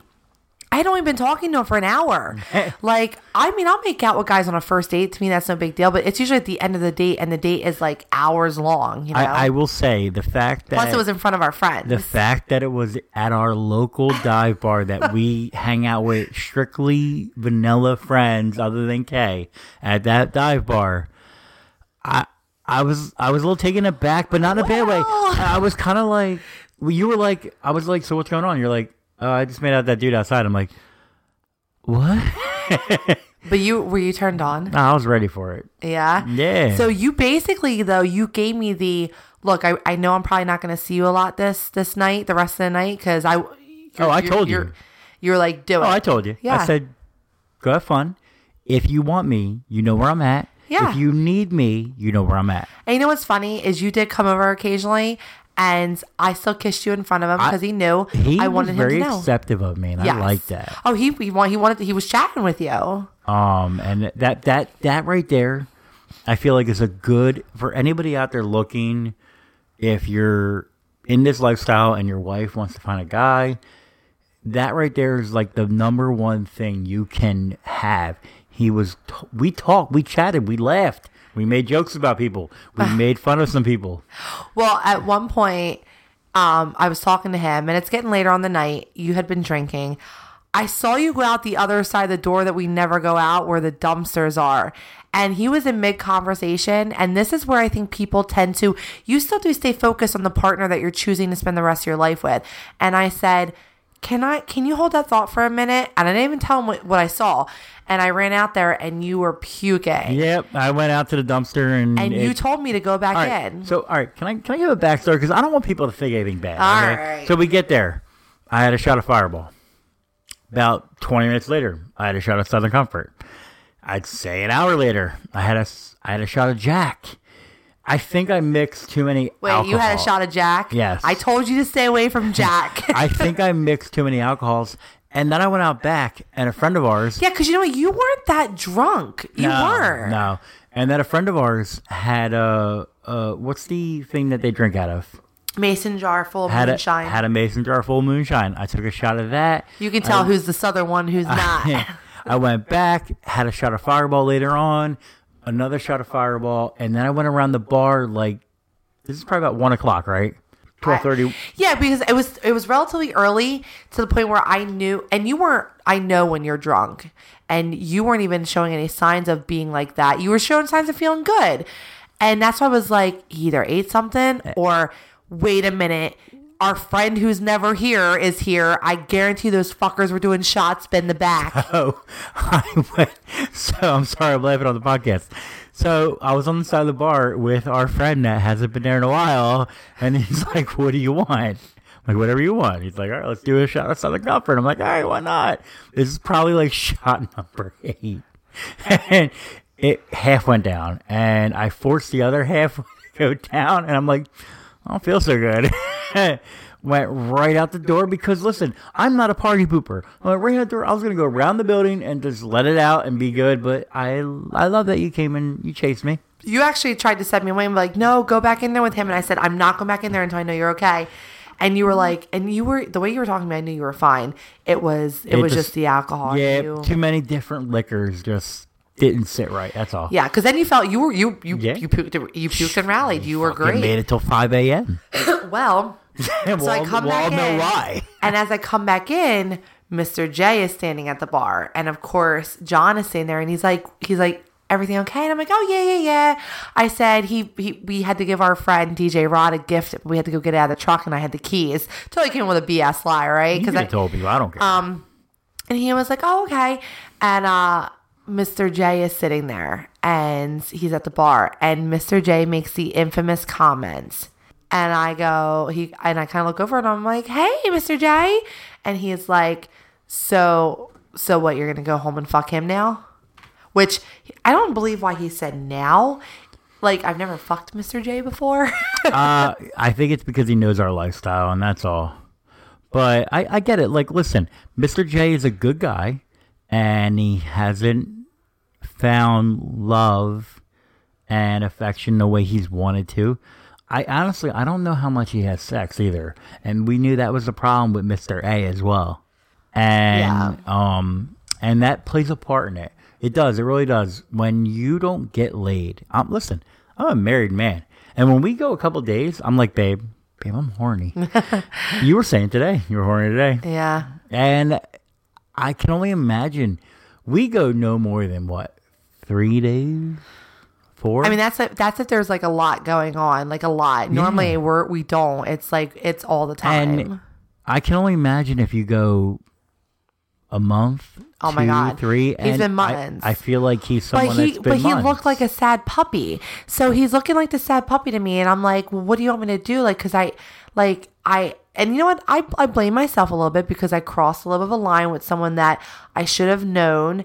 I had only been talking to him for an hour. like, I mean, I'll make out with guys on a first date. To me, that's no big deal. But it's usually at the end of the date, and the date is like hours long. You know. I, I will say the fact that Plus, it was in front of our friends. the fact that it was at our local dive bar that we hang out with strictly vanilla friends other than Kay at that dive bar, I I was I was a little taken aback, but not in a bad way. I was kind of like well, you were like I was like, so what's going on? You're like, oh, I just made out that dude outside. I'm like, what? but you were you turned on? No, I was ready for it. Yeah. Yeah. So you basically though you gave me the look. I, I know I'm probably not going to see you a lot this this night, the rest of the night, because I. Oh, I told you. You're, like do oh, it. Oh, I told you. Yeah. I said, go have fun. If you want me, you know where I'm at. Yeah. If you need me, you know where I'm at. And you know what's funny is you did come over occasionally, and I still kissed you in front of him because he knew He I was wanted him very to know. acceptive of me, and Yes. I like that. Oh, he he wanted he wanted he was chatting with you. Um, and that that that right there, I feel like is a good for anybody out there looking. If you're in this lifestyle and your wife wants to find a guy, that right there is like the number one thing you can have. He was. T- we talked. We chatted. We laughed. We made jokes about people. We made fun of some people. Well, at one point, um, I was talking to him, and it's getting later on the night. You had been drinking. I saw you go out the other side of the door that we never go out, where the dumpsters are. And he was in mid conversation. And this is where I think people tend to, you still do stay focused on the partner that you're choosing to spend the rest of your life with. And I said, can I, can you hold that thought for a minute? And I didn't even tell him what, what I saw. And I ran out there and you were puking. Yep, I went out to the dumpster and And you told me to go back right, in. So, all right, can I can I give a backstory because I don't want people to think anything bad. All okay? right. So we get there. I had a shot of Fireball. About twenty minutes later, I had a shot of Southern Comfort. I'd say an hour later, I had a I had a shot of Jack. I think I mixed too many. Wait, you had a shot of Jack? Yes. I told you to stay away from Jack. I think I mixed too many alcohols, and then I went out back, and a friend of ours. yeah, because you know what? You weren't that drunk. You no, weren't. No, and then a friend of ours had a uh, what's the thing that they drink out of? Mason jar full of had moonshine. a had a mason jar full of moonshine. I took a shot of that. you can tell who's the southern one, who's not. I went back, had a shot of Fireball later on, another shot of Fireball, and then I went around the bar like this is probably about one o'clock, right? Twelve thirty. yeah, because it was it was relatively early to the point where I knew, and you weren't. I know when you're drunk, and you weren't even showing any signs of being like that. You were showing signs of feeling good, and that's why I was like, he either ate something eh. or wait a minute. Our friend who's never here is here. I guarantee those fuckers were doing shots in the back. Oh, I went. So I'm sorry, I'm laughing on the podcast. So I was on the side of the bar with our friend that hasn't been there in a while, and he's like, "What do you want?" I'm like, "Whatever you want." He's like, "All right, let's do a shot of Southern Comfort." I'm like, "All right, why not?" This is probably like shot number eight, and it half went down, and I forced the other half to go down, and I'm like, "I don't feel so good." went right out the door because listen, I'm not a party pooper. I went right out the door. I was gonna go around the building and just let it out and be good. But I I love that you came and you chased me. you actually tried to set me away and be like, no, go back in there with him. And I said, I'm not going back in there until I know you're okay. And you were like, and you were the way you were talking to me, I knew you were fine. It was, it, It was just- just, the alcohol. yeah, You- too many different liquors just didn't sit right. That's all. yeah, because then you felt you were you you Yeah. you puked you puked and rallied. You were Fucking great. Made it till five a.m. Well, we'll, so I come we'll all back know in, why. and as I come back in, Mr. J is standing at the bar, and of course John is sitting there, and he's like, he's like, everything okay? And I'm like, oh yeah, yeah, yeah. I said he, he we had to give our friend DJ Rod a gift. but We had to go get it out of the truck, and I had the keys. Totally came with a BS lie, right? Because I told people. I don't care. Um, and he was like, "Oh, okay." And uh, Mr. J is sitting there, and he's at the bar, and Mr. J makes the infamous comment, and I go, he, and I kind of look over, and I'm like, "Hey, Mr. J," and he's like, "So." so what? You're gonna go home and fuck him now? Which I don't believe why he said now. Like I've never fucked Mr. J before. uh, I think it's because he knows our lifestyle, and that's all. But I, I get it. Like, listen, Mr. J is a good guy, and he hasn't found love and affection the way he's wanted to. I honestly, I don't know how much he has sex either, and we knew that was the problem with Mr. A as well, and um, and that plays a part in it. It does. It really does. When you don't get laid, um, listen, I'm a married man, and when we go a couple days, I'm like, babe, babe, I'm horny. you were saying today, you were horny today, yeah. and I can only imagine. We go no more than what three days, four. I mean that's a, that's if there's like a lot going on, like a lot. Normally we're we don't. It's like it's all the time. And I can only imagine if you go a month. Oh my two, God. three. He's and been I- months. I, feel like he's someone but he but he months. looked like a sad puppy. So he's looking like the sad puppy to me, and I'm like, well, what do you want me to do? Like, cause I like I and you know what? I I blame myself a little bit because I crossed a little bit of a line with someone that I should have known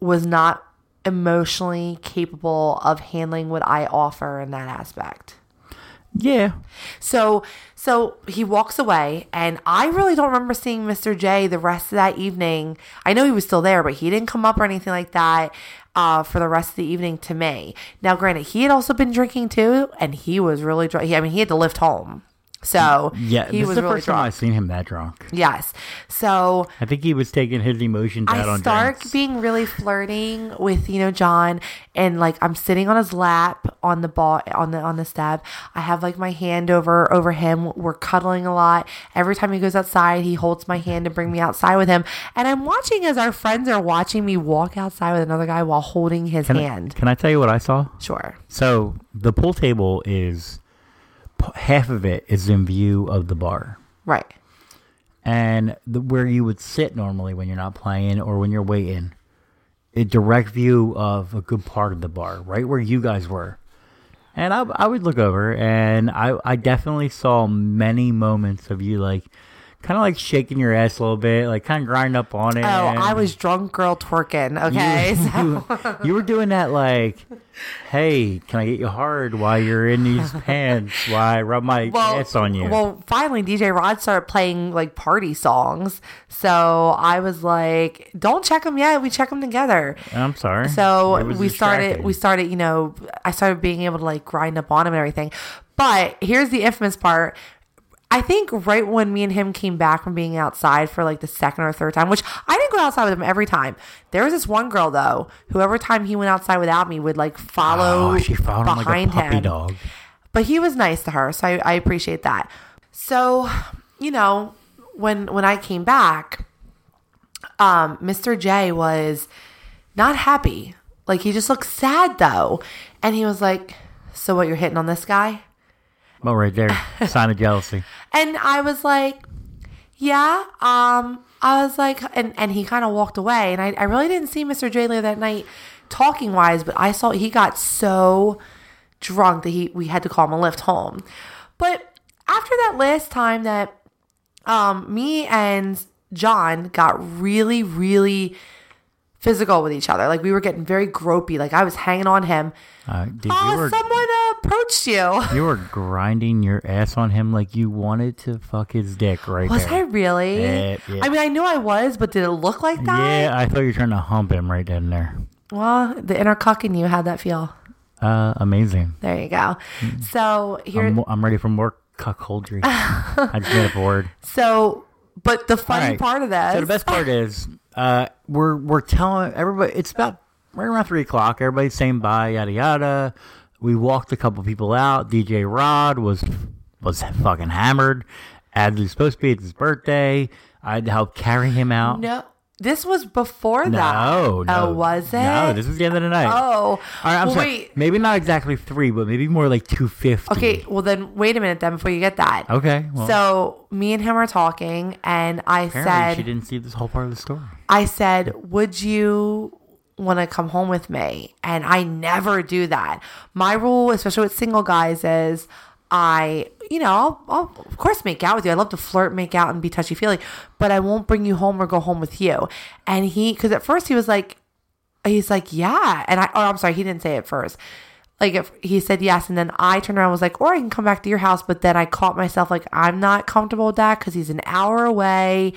was not emotionally capable of handling what I offer in that aspect. Yeah. So so he walks away and I really don't remember seeing Mr. J the rest of that evening. I know he was still there, but he didn't come up or anything like that uh, for the rest of the evening to me. Now granted, he had also been drinking too and he was really drunk. I mean, he had to Lyft home. So Yeah. he this was is the really first time. I've seen him that drunk. Yes. So I think he was taking his emotions out I on start drinks. being really flirting with you know John, and like I'm sitting on his lap on the ball on the on the step. I have like my hand over over him. We're cuddling a lot. Every time he goes outside, he holds my hand to bring me outside with him. And I'm watching as our friends are watching me walk outside with another guy while holding his Can I, hand. can I tell you what I saw? Sure. So the pool table is half of it is in view of the bar. Right. and the, where you would sit normally when you're not playing or when you're waiting, a direct view of a good part of the bar, right where you guys were. And I, I would look over, and I, I definitely saw many moments of you like, kind of like shaking your ass a little bit, like kind of grind up on it. Oh, I was drunk girl twerking. Okay. so- you, you were doing that like, hey, can I get you hard while you're in these pants? While I rub my well, ass on you? Well, finally, DJ Rod started playing like party songs. So I was like, "Don't check them yet. We check them together." I'm sorry. So we started. We started. You know, I started being able to like grind up on him and everything. But here's the infamous part. I think right when me and him came back from being outside for like the second or third time, which I didn't go outside with him every time. There was this one girl though, who every time he went outside without me would like follow Oh, she followed him like a behind puppy him. dog. but he was nice to her so I, I appreciate that. So you know when when i came back um mr j was not happy. Like he just looked sad though. And he was like so what you're hitting on this guy Oh, right there, sign of jealousy. and i was like yeah um i was like and and he kind of walked away. And I, I really didn't see mr j that night talking wise but i saw he got so drunk that he we had to call him a Lyft home. But after that last time that um me and john got really really physical with each other like we were getting very gropey like i was hanging on him Uh, dude, oh were someone approached you you were grinding your ass on him like you wanted to fuck his dick right there. was there. i really Yeah, yeah. i mean i knew i was but did it look like that Yeah, I thought you were trying to hump him right then and there. well the inner cuck in you how'd that feel Uh, amazing. there you go so here I'm, I'm ready for more cuckoldry. I just made up a word. so but the funny right. part of that So the best part is, uh, we're we're telling everybody it's about right around three o'clock. Everybody's saying bye, yada yada. We walked a couple people out. DJ Rod was was fucking hammered. As he's supposed to be, it's his birthday. I had to help carry him out. no this was before that No, uh, no. oh was it No, this is the end of the night. oh All right, I'm well, sorry. wait Maybe not exactly three, but maybe more like two fifty. okay well then wait a minute then before you get that Okay. Well, so me and him are talking and i apparently said she didn't see this whole part of the story. I said, Would you want to come home with me? And I never do that. My rule, especially with single guys, is I, you know, I'll, I'll of course make out with you. I love to flirt, make out, and be touchy feely, but I won't bring you home or go home with you. And he, because at first he was like, he's like, yeah. And I, oh, I'm sorry, he didn't say it first. Like if he said yes, and then I turned around and was like, or I can come back to your house. But then I caught myself like, I'm not comfortable with that because he's an hour away.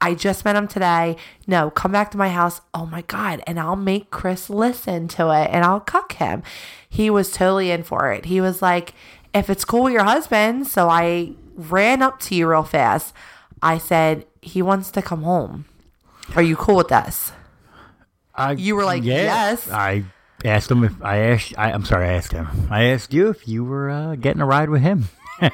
I just met him today. No, come back to my house. Oh my God. And I'll make Chris listen to it and I'll cuck him. He was totally in for it. He was like, if it's cool with your husband. So I ran up to you real fast. I said, he wants to come home. Are you cool with this? I, You were like, yes. I asked him if I asked. I, I'm sorry, I asked him. I asked you if you were uh, getting a ride with him.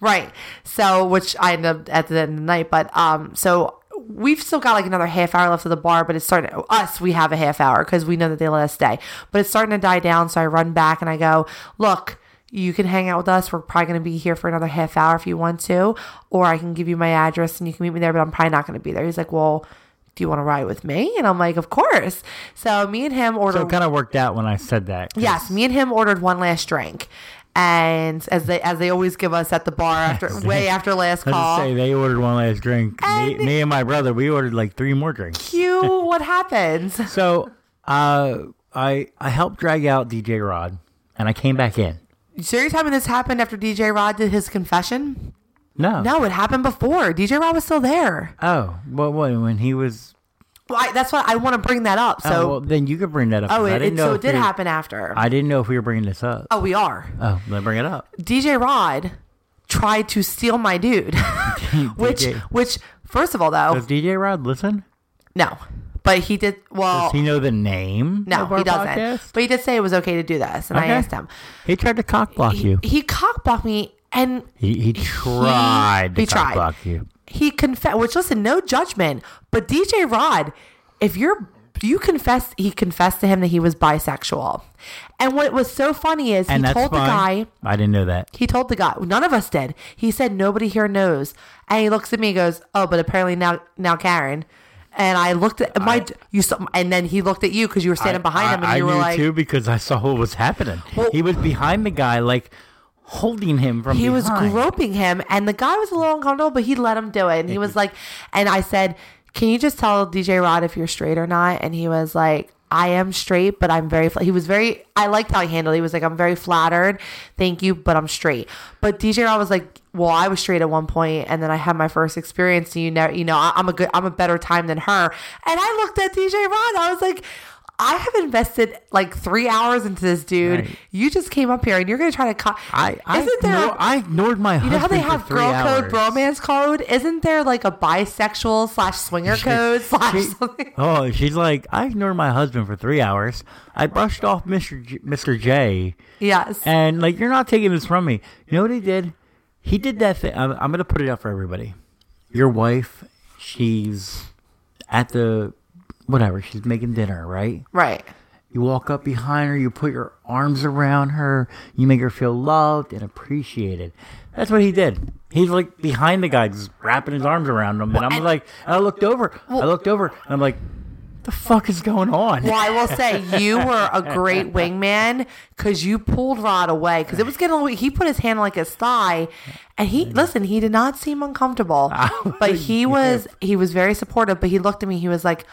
Right. So, which I ended up at the end of the night, but um, so we've still got like another half hour left of the bar, but it's starting. Us, we have a half hour because we know that they let us stay, but it's starting to die down. So I run back and I go, look. You can hang out with us. We're probably going to be here for another half hour if you want to, or I can give you my address and you can meet me there. But I'm probably not going to be there. He's like, "Well, do you want to ride with me?" And I'm like, "Of course." So me and him ordered. So it kind of worked out when I said that. Yes, me and him ordered one last drink, and as they as they always give us at the bar after way after last call. say they ordered one last drink. Me, And- me and my brother, we ordered like three more drinks. Cue what happens? So uh, I I helped drag out DJ Rod, and I came back in. So you're telling me this happened after DJ Rod did his confession? No, No, it happened before. DJ Rod was still there. Oh, well, what when he was? Well, I, that's what I want to bring that up. oh, So, well, then you could bring that up. oh, it, it, so it did we- happen after. I didn't know if we were bringing this up. oh, we are. Oh, then bring it up. DJ Rod tried to steal my dude, which, which, first of all, though, Does DJ Rod listen? no, but he did. Well, Does he know the name? no, of our he doesn't. podcast? But he did say it was okay to do this, and I Okay. asked him. He tried to cock block you. He cockblocked me, and He he tried to he cock tried. block you. he confessed. Which listen, no judgment, but DJ Rod, if you're you confess, he confessed to him that he was bisexual, and what was so funny is And he that's told the fine. guy. I didn't know that. He told the guy. None of us did. He said nobody here knows, and he looks at me and goes, "Oh, but apparently now now Karen." And I looked at my you saw, and then he looked at you because you were standing behind I, him, and I you were knew like, too because I saw what was happening. Well- he was behind the guy, like holding him from he was groping him and the guy was a little uncomfortable but he let him do it and he was like and i said can you just tell dj rod if you're straight or not and he was like i am straight but i'm very fl-. he was very i liked how he handled it he was like i'm very flattered thank you but i'm straight but dj rod was like well i was straight at one point and then i had my first experience and you know you know i'm a good i'm a better time than her and i looked at dj Rod. i was like I have invested like three hours into this dude. Right. You just came up here and you're going to try to. Co- I I, Isn't there? ignore- I ignored my You know how they have girl code, hours. bromance code? Isn't there like a bisexual slash swinger code slash She- something? oh, she's like, I ignored my husband for three hours. I brushed off Mr. J- Mr. J, Yes. and like, you're not taking this from me. You know what he did? He did that thing. I'm, I'm gonna put it out for everybody. Your wife, she's at the whatever. She's making dinner, right? right. You walk up behind her, you put your arms around her, you make her feel loved and appreciated. That's what he did. He's like behind the guy, just wrapping his arms around him, and I'm like, and I looked over, I looked over, and I'm like, the fuck is going on? Well, I will say you were a great wingman because you pulled Rod away because it was getting a little. He put his hand like his thigh, and he listen. He did not seem uncomfortable, but he was he was very supportive. But he looked at me. He was like.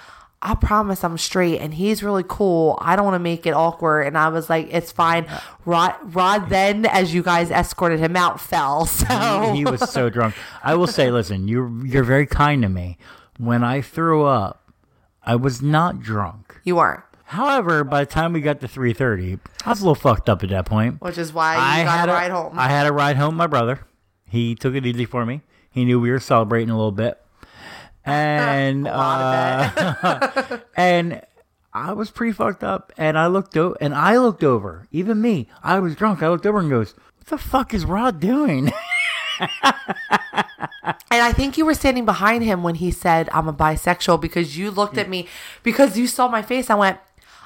I promise I'm straight and he's really cool. I don't want to make it awkward. And I was like, it's fine. Rod, Rod then, as you guys escorted him out, fell. So he was so drunk. I will say, listen, you're you're very kind to me. When I threw up, I was not drunk. you weren't, However, by the time we got to 3:30, I was a little fucked up at that point. which is why you I got had a ride home. I had a ride home. with My brother, he took it easy for me. He knew we were celebrating a little bit, and lot uh, and I was pretty fucked up. And I looked over, and I looked over. Even me, I was drunk. I looked over and goes, "What the fuck is Rod doing?" And I think you were standing behind him when he said, I'm a bisexual because you looked at me, because you saw my face. I went,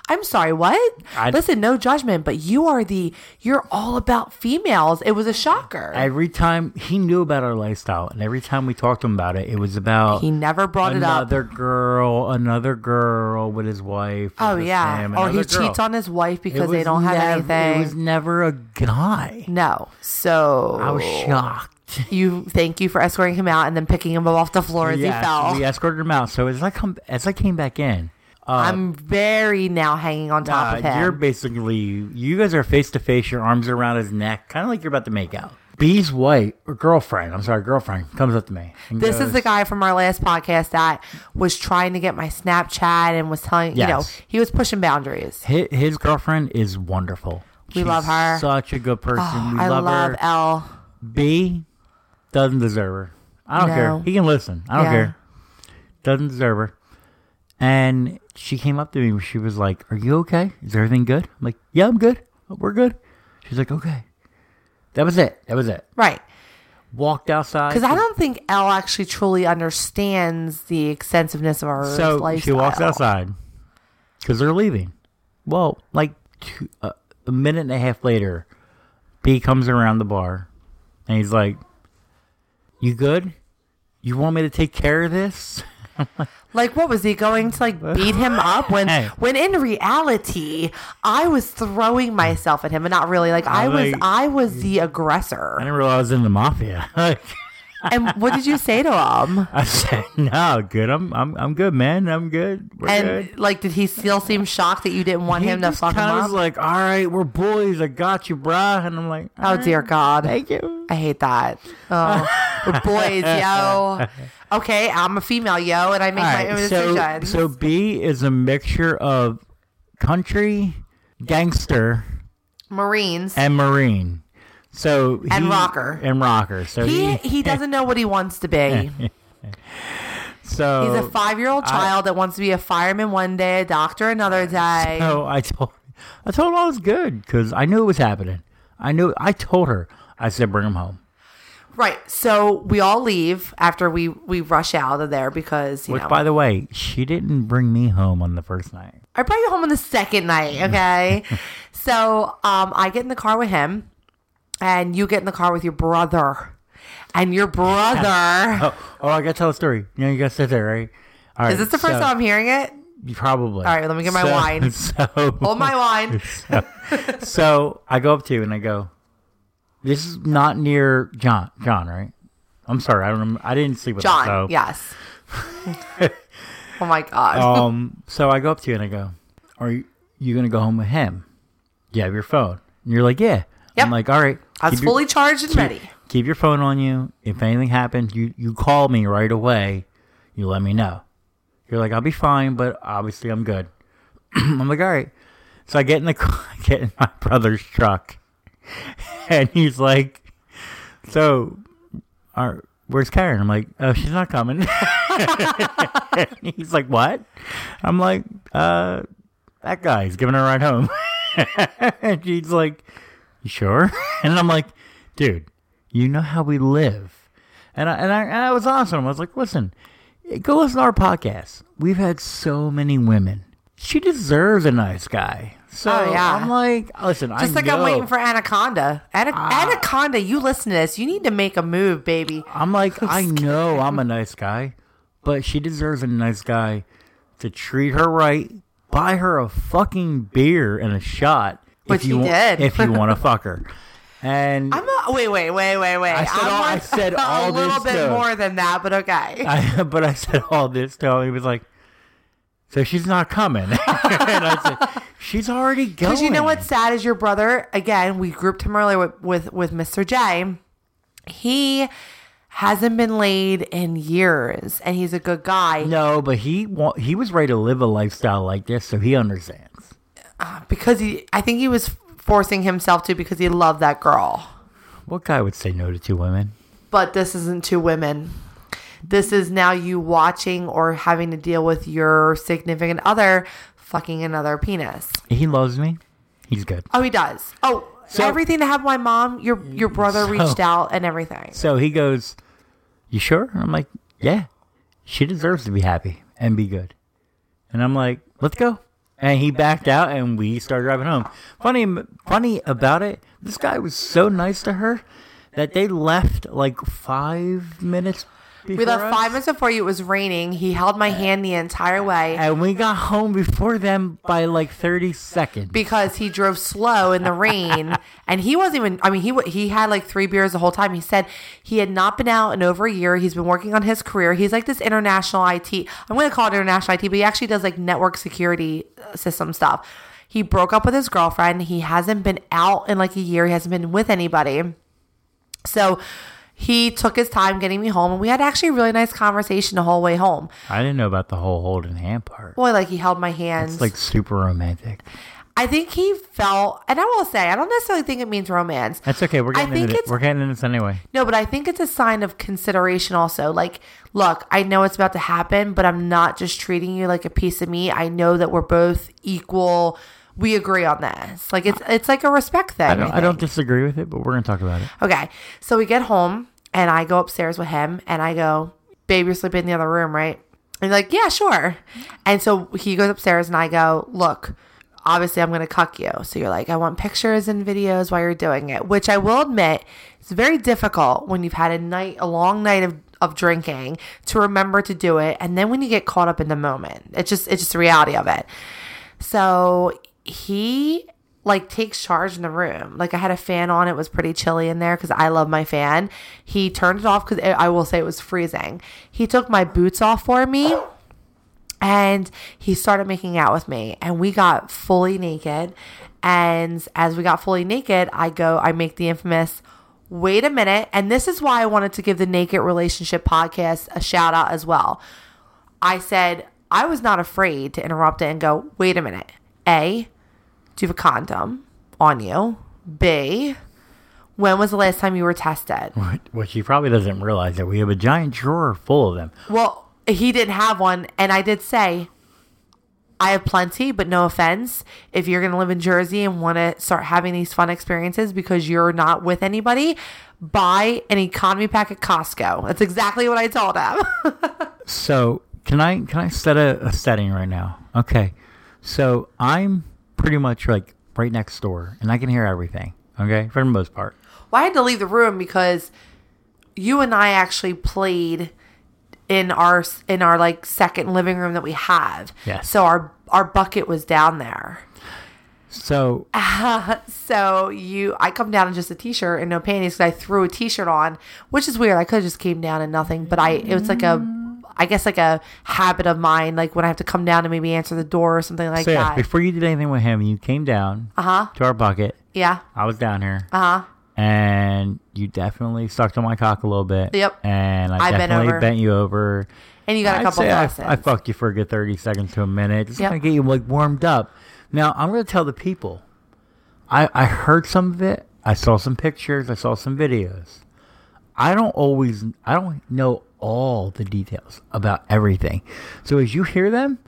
I'm sorry, what? I- Listen, no judgment, but you are the you're all about females. It was a shocker. Every time he knew about our lifestyle, and every time we talked to him about it, it was about he never brought it up. another girl, another girl with his wife. Oh yeah, him, or oh, he girl. cheats on his wife because they don't have anything. It was never a guy. no, so I was shocked. You thank you for escorting him out and then picking him up off the floor as he fell. we escorted him out. So as I come, as I came back in, I'm very now hanging on top uh, of him. you're basically you guys are face to face. Your arms are around his neck, kind of like you're about to make out. B's wife or girlfriend, I'm sorry, girlfriend comes up to me. This is the guy from our last podcast that was trying to get my Snapchat and was telling, you know, he was pushing boundaries. His, his girlfriend is wonderful. We love her. Such a good person. we I love, love her. Elle. B doesn't deserve her. I don't No. care. He can listen. I don't Yeah. care. Doesn't deserve her. And she came up to me. She was like, "Are you okay? Is everything good?" I'm like, "Yeah, I'm good. We're good." She's like, "Okay." That was it. That was it. Right. Walked outside. Because I don't think Elle actually truly understands the extensiveness of our So lifestyle. she walks outside because they're leaving. Well, like two, uh, a minute and a half later, B comes around the bar and he's like, "You good? You want me to take care of this?" Like, what was he going to like beat him up when? Hey. When in reality, I was throwing myself at him, and not really. Like I was, Like- I was the aggressor. I didn't realize I was in the mafia. Like, And what did you say to him? I said, "No, good. I'm, I'm, I'm good, man. I'm good. We're And good." like, did he still seem shocked that you didn't want He him to fuck him up? was like, "All right, we're boys. I got you, bruh." And I'm like, oh dear God, "Thank you." I hate that. Oh, we're boys, yo. Okay, I'm a female, yo, and I make All my own right, so, decisions. so B is a mixture of country, gangster, Marines. and marine. So And he- rocker. and rocker. So he he, he doesn't know what he wants to be. so He's a five year old child that wants to be a fireman one day, a doctor another day. So I told I told her I was good because I knew it was happening. I knew. I told her. I said, "Bring him home." Right. So we all leave after we we rush out of there because you Which, know by the way, she didn't bring me home on the first night. I brought you home on the second night. Okay. so um, I get in the car with him, and you get in the car with your brother, and your brother. Oh, oh, I gotta tell a story. You know, you gotta sit there, right? All right. Is this the first so- time I'm hearing it? Probably. All right, let me get my So- wine. So, Hold my wine. so I go up to you and I go, "This is not near John. John, right? I'm sorry, I don't. Remember, I didn't sleep with him, John. so. Yes. oh my god. Um. So I go up to you and I go, "Are you, you gonna go home with him? You have your phone." And you're like, "Yeah." Yep. I'm like, "All right." I was keep your- fully charged and keep, ready. Keep your phone on you. If anything happens, you you call me right away. You let me know. You're like, I'll be fine, but obviously I'm good. I'm like, all right. So I get in the I get in my brother's truck, and he's like, "So, our, where's Karen?" I'm like, "Oh, she's not coming." He's like, "What?" I'm like, "Uh, that guy's giving her a ride home." and she's like, "You sure?" And I'm like, "Dude, you know how we live." And I and I, and I was awesome. I was like, "Listen, go listen to our podcast. We've had so many women. She deserves a nice guy." So Oh, yeah. I'm like, "Listen, I Just like I'm waiting for Anaconda. Ana- Ah. Anaconda, you listen to this. You need to make a move, baby. I'm like, I know I'm a nice guy, but she deserves a nice guy to treat her right, buy her a fucking beer and a shot Which if you did. if you want to fuck her. And I'm not. Wait, wait, wait, wait, wait. I said I'm all- I said all a little bit stuff. more than that, but okay. I, but I said all this to him. He was like, "So she's not coming." and I said, "She's already going." Because you know what's sad is your brother. Again, we grouped him earlier with, with with Mr. J. He hasn't been laid in years, and he's a good guy No, but he he was ready to live a lifestyle like this, so he understands. Ah, because he. I think he was forcing himself to because he loved that girl. What guy would say no to two women? But this isn't two women. This is now you watching or having to deal with your significant other fucking another penis. He loves me. He's good. Oh, he does. Oh, So- everything to have my mom. Your your brother So- reached out and everything. So he goes, You sure? And I'm like, Yeah. She deserves to be happy and be good. And I'm like, Let's go. And he backed out, and we started driving home. Funny, funny about it, this guy was so nice to her that they left like five minutes. We left before five minutes before you. It was raining. He held my hand the entire way and we got home before them by like thirty seconds. because he drove slow in the rain, and he wasn't even. I mean, he wa- he had like three beers the whole time. He said he had not been out in over a year. He's been working on his career. He's like this international IT. I'm going to call it international IT, but he actually does like network security uh, system stuff. He broke up with his girlfriend. He hasn't been out in like a year. He hasn't been with anybody. So he took his time getting me home, and we had actually a really nice conversation the whole way home. I didn't know about the whole holding hand part. Boy, like he held my hands. It's like super romantic. I think he felt, and I will say, I don't necessarily think it means romance. That's okay. We're I getting think into it's- We're getting into this anyway. No, but I think it's a sign of consideration also. Like, look, I know it's about to happen, but I'm not just treating you like a piece of meat. I know that we're both equal. We agree on this. Like it's it's like a respect thing. I don't. I, don't disagree with it, but we're gonna talk about it. Okay. So we get home and I go upstairs with him and I go, Babe, you're sleeping in the other room, right? And he's like, Yeah, sure. And so he goes upstairs and I go, Look, obviously I'm gonna cuck you. So you're like, I want pictures and videos while you're doing it, which I will admit is very difficult when you've had a night a long night of of drinking to remember to do it and then when you get caught up in the moment it's just it's just the reality of it so he like takes charge in the room. Like I had a fan on; it was pretty chilly in there because I love my fan. He turned it off because I will say it was freezing. He took my boots off for me, and he started making out with me, and we got fully naked. And as we got fully naked, I go, I make the infamous. Wait a minute. And this is why I wanted to give the Naked Relationship podcast a shout out as well. I said, I was not afraid to interrupt it and go, wait a minute. A, do you have a condom on you? B, when was the last time you were tested? What, what she probably doesn't realize that we have a giant drawer full of them. Well, he didn't have one. And I did say, I have plenty, but no offense. If you're going to live in Jersey and want to start having these fun experiences because you're not with anybody, buy an economy pack at Costco. That's exactly what I told him. So can I can I set a, a setting right now? Okay. So I'm pretty much like right next door, and I can hear everything. Okay, for the most part. well, I had to leave the room because you and I actually played in our in our like second living room that we have. Yes. So our our bucket was down there. So So you, I come down in just a t-shirt and no panties because I threw a t-shirt on, which is weird. I could have just came down in nothing, but I it was like a, I guess like a habit of mine. Like when I have to come down and maybe answer the door or something like so yes, that. before you did anything with him, you came down Uh huh. to our bucket. Yeah. I was down here, Uh huh. and you definitely sucked on my cock a little bit. Yep. And I I bent definitely over. bent you over. And you got a I'd couple say I. I fucked you for a good thirty seconds to a minute, just Yep. of get you like warmed up. Now I'm going to tell the people. I I heard some of it. I saw some pictures. I saw some videos. I don't always. I don't know all the details about everything. So as you hear them,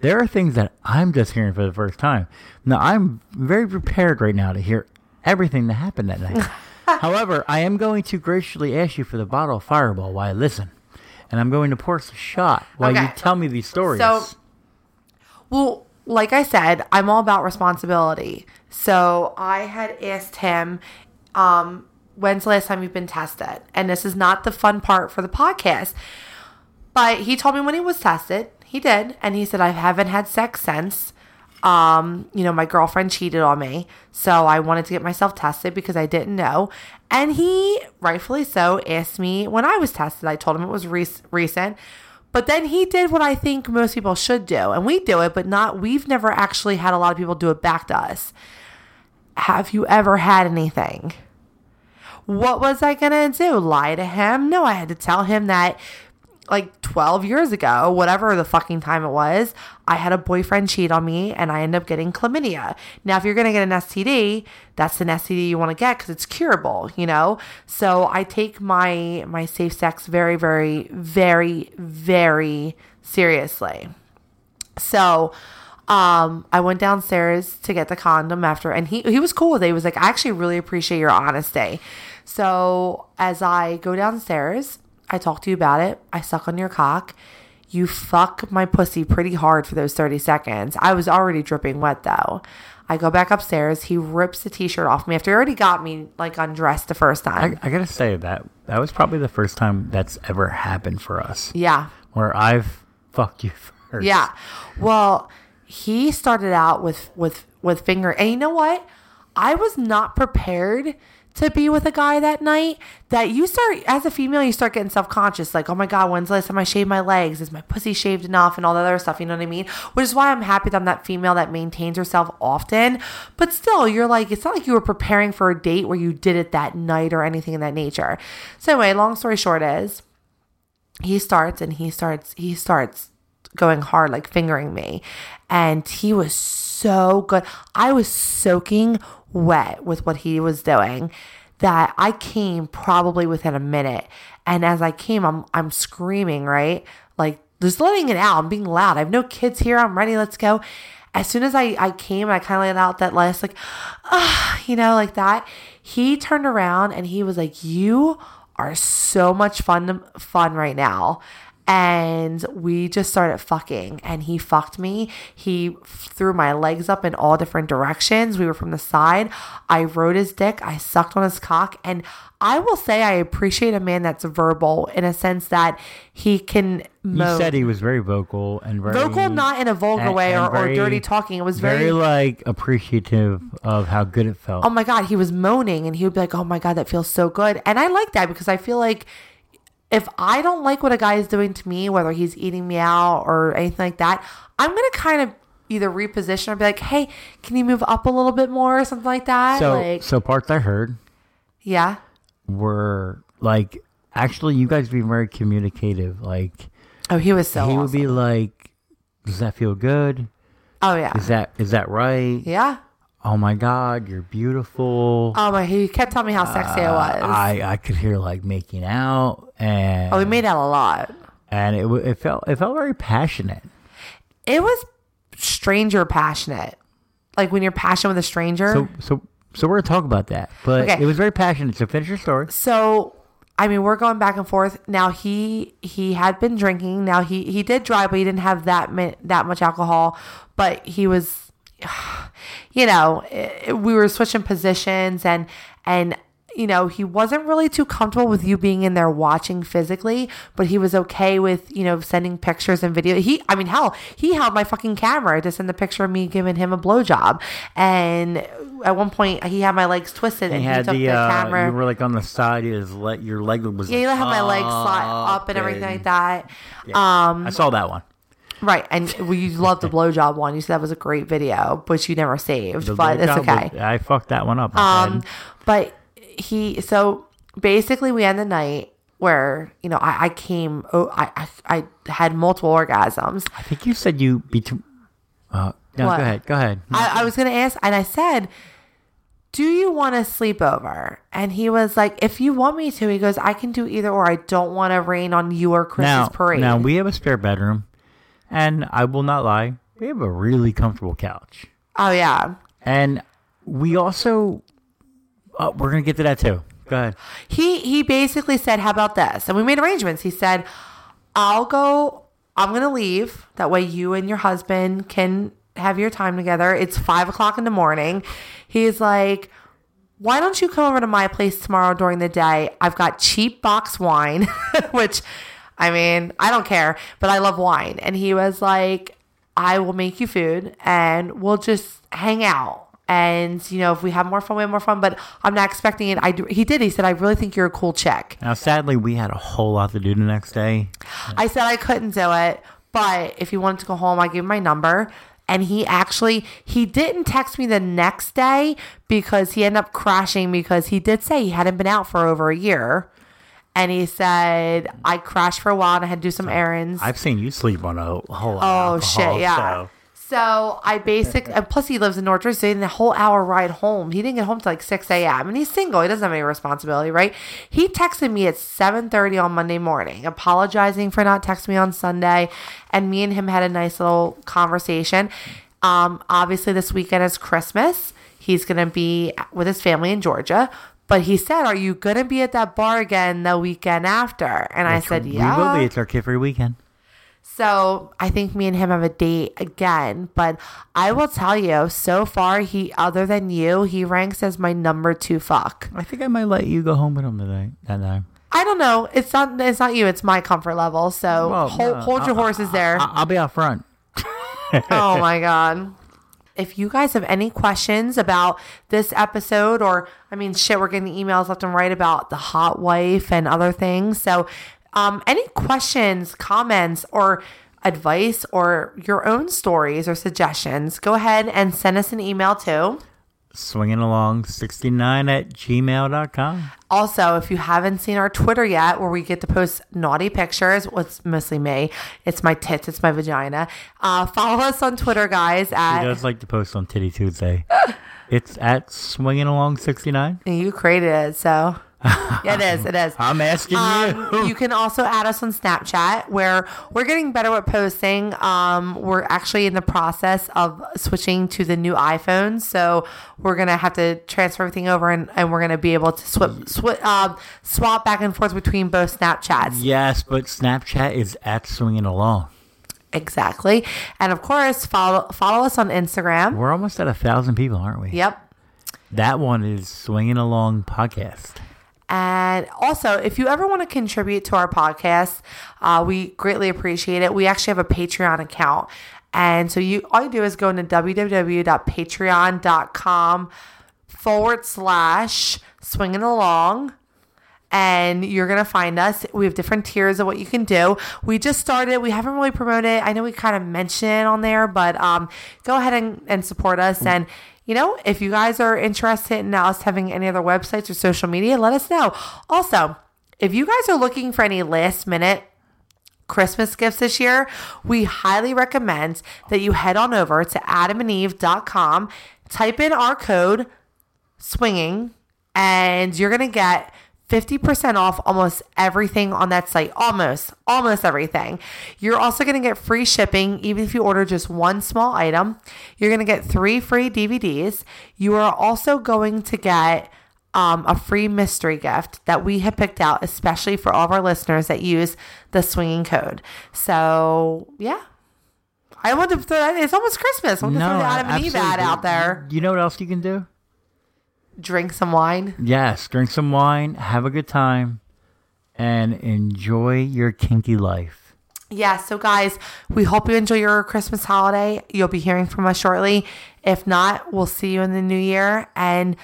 there are things that I'm just hearing for the first time. Now I'm very prepared right now to hear everything that happened that night. However, I am going to graciously ask you for the bottle of Fireball while I listen, and I'm going to pour us a shot while you tell me these stories. So, well, like I said, I'm all about responsibility. So I had asked him, um, when's the last time you've been tested? And this is not the fun part for the podcast. But he told me when he was tested. He did. And he said, I haven't had sex since. Um, you know, my girlfriend cheated on me. So I wanted to get myself tested because I didn't know. And he, rightfully so, asked me when I was tested. I told him it was rec- recent. But then he did what I think most people should do. And we do it, but not, we've never actually had a lot of people do it back to us. Have you ever had anything? What was I going to do? Lie to him? No, I had to tell him that like 12 years ago, whatever the fucking time it was, I had a boyfriend cheat on me and I ended up getting chlamydia. Now, if you're going to get an STD, that's an STD you want to get because it's curable, you know? So I take my, my safe sex very, very, very, very seriously. So, um, I went downstairs to get the condom after, and he he was cool with it. He was like, "I actually really appreciate your honesty." So as I go downstairs, I talk to you about it. I suck on your cock. You fuck my pussy pretty hard for those 30 seconds. I was already dripping wet though. I go back upstairs. He rips the t shirt off me after he already got me like undressed the first time. I, I gotta say that that was probably the first time that's ever happened for us, yeah. where I've fucked you first. Yeah. Well, he started out with with with finger, and you know what? I was not prepared to be with a guy that night. That you start as a female, you start getting self conscious, like, oh my god, when's the last time I shaved my legs? Is my pussy shaved enough? And all that other stuff. You know what I mean? Which is why I'm happy that I'm that female that maintains herself often. But still, you're like, it's not like you were preparing for a date where you did it that night or anything in that nature. So anyway, long story short is he starts and he starts he starts going hard like fingering me and he was so good i was soaking wet with what he was doing that i came probably within a minute. And as i came i'm i'm screaming right? Like just letting it out. I'm being loud. I have no kids here. I'm ready. Let's go. As soon as i i came i kind of let out that last like ah you know like that. He turned around and he was like you are so much fun fun right now and we just started fucking and he fucked me. He threw my legs up in all different directions. We were from the side. I rode his dick. I sucked on his cock. And i will say i appreciate a man that's verbal in a sense that he can You said he was very vocal and very vocal not in a vulgar and- way and or, or dirty talking. It was very, very like appreciative of how good it felt. oh my god he was moaning and he would be like oh my god that feels so good. And i like that because i feel like if i don't like what a guy is doing to me whether he's eating me out or anything like that i'm gonna kind of either reposition or be like hey can you move up a little bit more or something like that so like so parts I heard yeah were like actually you guys being very communicative. Like oh he was so he would be like, "Does that feel good? oh yeah Is that is that right? yeah Oh my God, you're beautiful." oh my he kept telling me how sexy i uh, was I I could hear like making out and oh we made out a lot and it it felt it felt very passionate. it was stranger passionate like when you're passionate with a stranger So so so we're gonna talk about that, but Okay. it was very passionate. So finish your story. so I mean, we're going back and forth. Now he he had been drinking. Now he he did drive, but he didn't have that mi- that much alcohol. But he was, you know, eh, we were switching positions and and you know he wasn't really too comfortable with you being in there watching physically, but he was okay with you know sending pictures and video. He, I mean, hell, he held my fucking camera to send the picture of me giving him a blowjob. And at one point, he had my legs twisted, and He he, had took the, the, uh, camera. you were like on the side. His le- your leg was Yeah, like, let have my legs slide up and everything like that. Um, I saw that one. Right, and we loved the blowjob one. You said that was a great video, which you never saved, The but it's okay. was- I fucked that one up. Um, but he so basically we end the night where you know I, I came oh I, I I had multiple orgasms. I think you said you between. Uh, no, What? go ahead. Go ahead. I, I was gonna ask, and I said, "Do you want to sleep over?" And he was like, "If you want me to," he goes, "I can do either, or I don't want to rain on you or Chris's now, parade." now we have a spare bedroom, and I will not lie, we have a really comfortable couch, oh yeah, and we also. Oh, we're gonna get to that too. Go ahead. he he basically said, "How about this?" And we made arrangements. He said, "I'll go. I'm gonna leave. That way, you and your husband can have your time together. It's five o'clock in the morning." He's like. Why don't you come over to my place tomorrow during the day? I've got cheap box wine, which I mean, I don't care, but I love wine. And he was like, I will make you food and we'll just hang out. And, you know, if we have more fun, we have more fun, but I'm not expecting it. I do, he did. He said, I really think you're a cool chick. Now, sadly, we had a whole lot to do the next day. I said I couldn't do it, but if he wanted to go home, I gave him my number. And he actually he didn't text me the next day because he ended up crashing because he did say he hadn't been out for over a year. And he said I crashed for a while and I had to do some errands. I've seen you sleep on a whole Oh alcohol, shit, yeah. so- So I basic and plus he lives in North Jersey and the whole hour ride home. He didn't get home till like six AM and he's single. He doesn't have any responsibility, right? He texted me at seven thirty on Monday morning, apologizing for not texting me on Sunday. And me and him had a nice little conversation. Um, obviously this weekend is Christmas. He's gonna be with his family in Georgia. But he said, Are you gonna be at that bar again the weekend after? And I said, Yeah. We will be. It's our kid free weekend. So I think me and him have a date again. But I will tell you, so far, he, other than you, he ranks as my number two fuck. I think I might let you go home with him today. That time. I don't know. It's not. It's not you. It's my comfort level. So Well, hold, no, hold your I- horses there. I- I'll be out front. oh my god. If you guys have any questions about this episode, or I mean, shit, we're getting emails left and right about the hot wife and other things. So, um, any questions, comments, or advice, or your own stories or suggestions, go ahead and send us an email to. Swinging along 69 at gmail.com. Also, if you haven't seen our Twitter yet, where we get to post naughty pictures, well, it's mostly me. It's my tits, it's my vagina. Uh, follow us on Twitter, guys. He At does like to post on Titty Tuesday. it's at swinging along 69. you created it, so it is. It is. I'm asking Um, you. you can also add us on Snapchat, where we're getting better at posting. Um, we're actually in the process of switching to the new iPhone, so we're gonna have to transfer everything over, and, and we're gonna be able to swap sw- um, swap back and forth between both Snapchats. yes, but Snapchat is at swinging along. Exactly, and of course, follow follow us on Instagram. We're almost at a thousand people, aren't we? Yep. That one is swinging along podcast. And also, if you ever want to contribute to our podcast, uh, we greatly appreciate it. We actually have a Patreon account. And so you all you do is go into www.patreon.com forward slash swinging along and you're gonna find us. We have different tiers of what you can do. We just started. We haven't really promoted. I know we kind of mention it on there, but um, go ahead and, and support us. And you know, if you guys are interested in us having any other websites or social media, let us know. Also, if you guys are looking for any last minute Christmas gifts this year, we highly recommend that you head on over to adamandeve.com, type in our code swinging, and you're going to get 50% off almost everything on that site. Almost, almost everything. You're also going to get free shipping, even if you order just one small item. You're going to get three free DVDs. You are also going to get um, a free mystery gift that we have picked out, especially for all of our listeners that use the swinging code. So, yeah. I want to throw that. It's almost Christmas. I want to throw the Adam and Eve ad out there. You know what else you can do? Drink some wine. Yes, drink some wine, have a good time, and enjoy your kinky life. Yeah, so guys, we hope you enjoy your Christmas holiday. You'll be hearing from us shortly. If not, we'll see you in the new year. And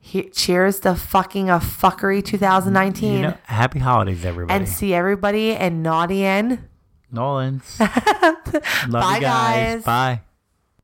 he- cheers to fucking a fuckery 2019. You know, happy holidays, everybody. and see everybody in Naughty Inn. N'awlins. Love Bye, you guys. guys. Bye.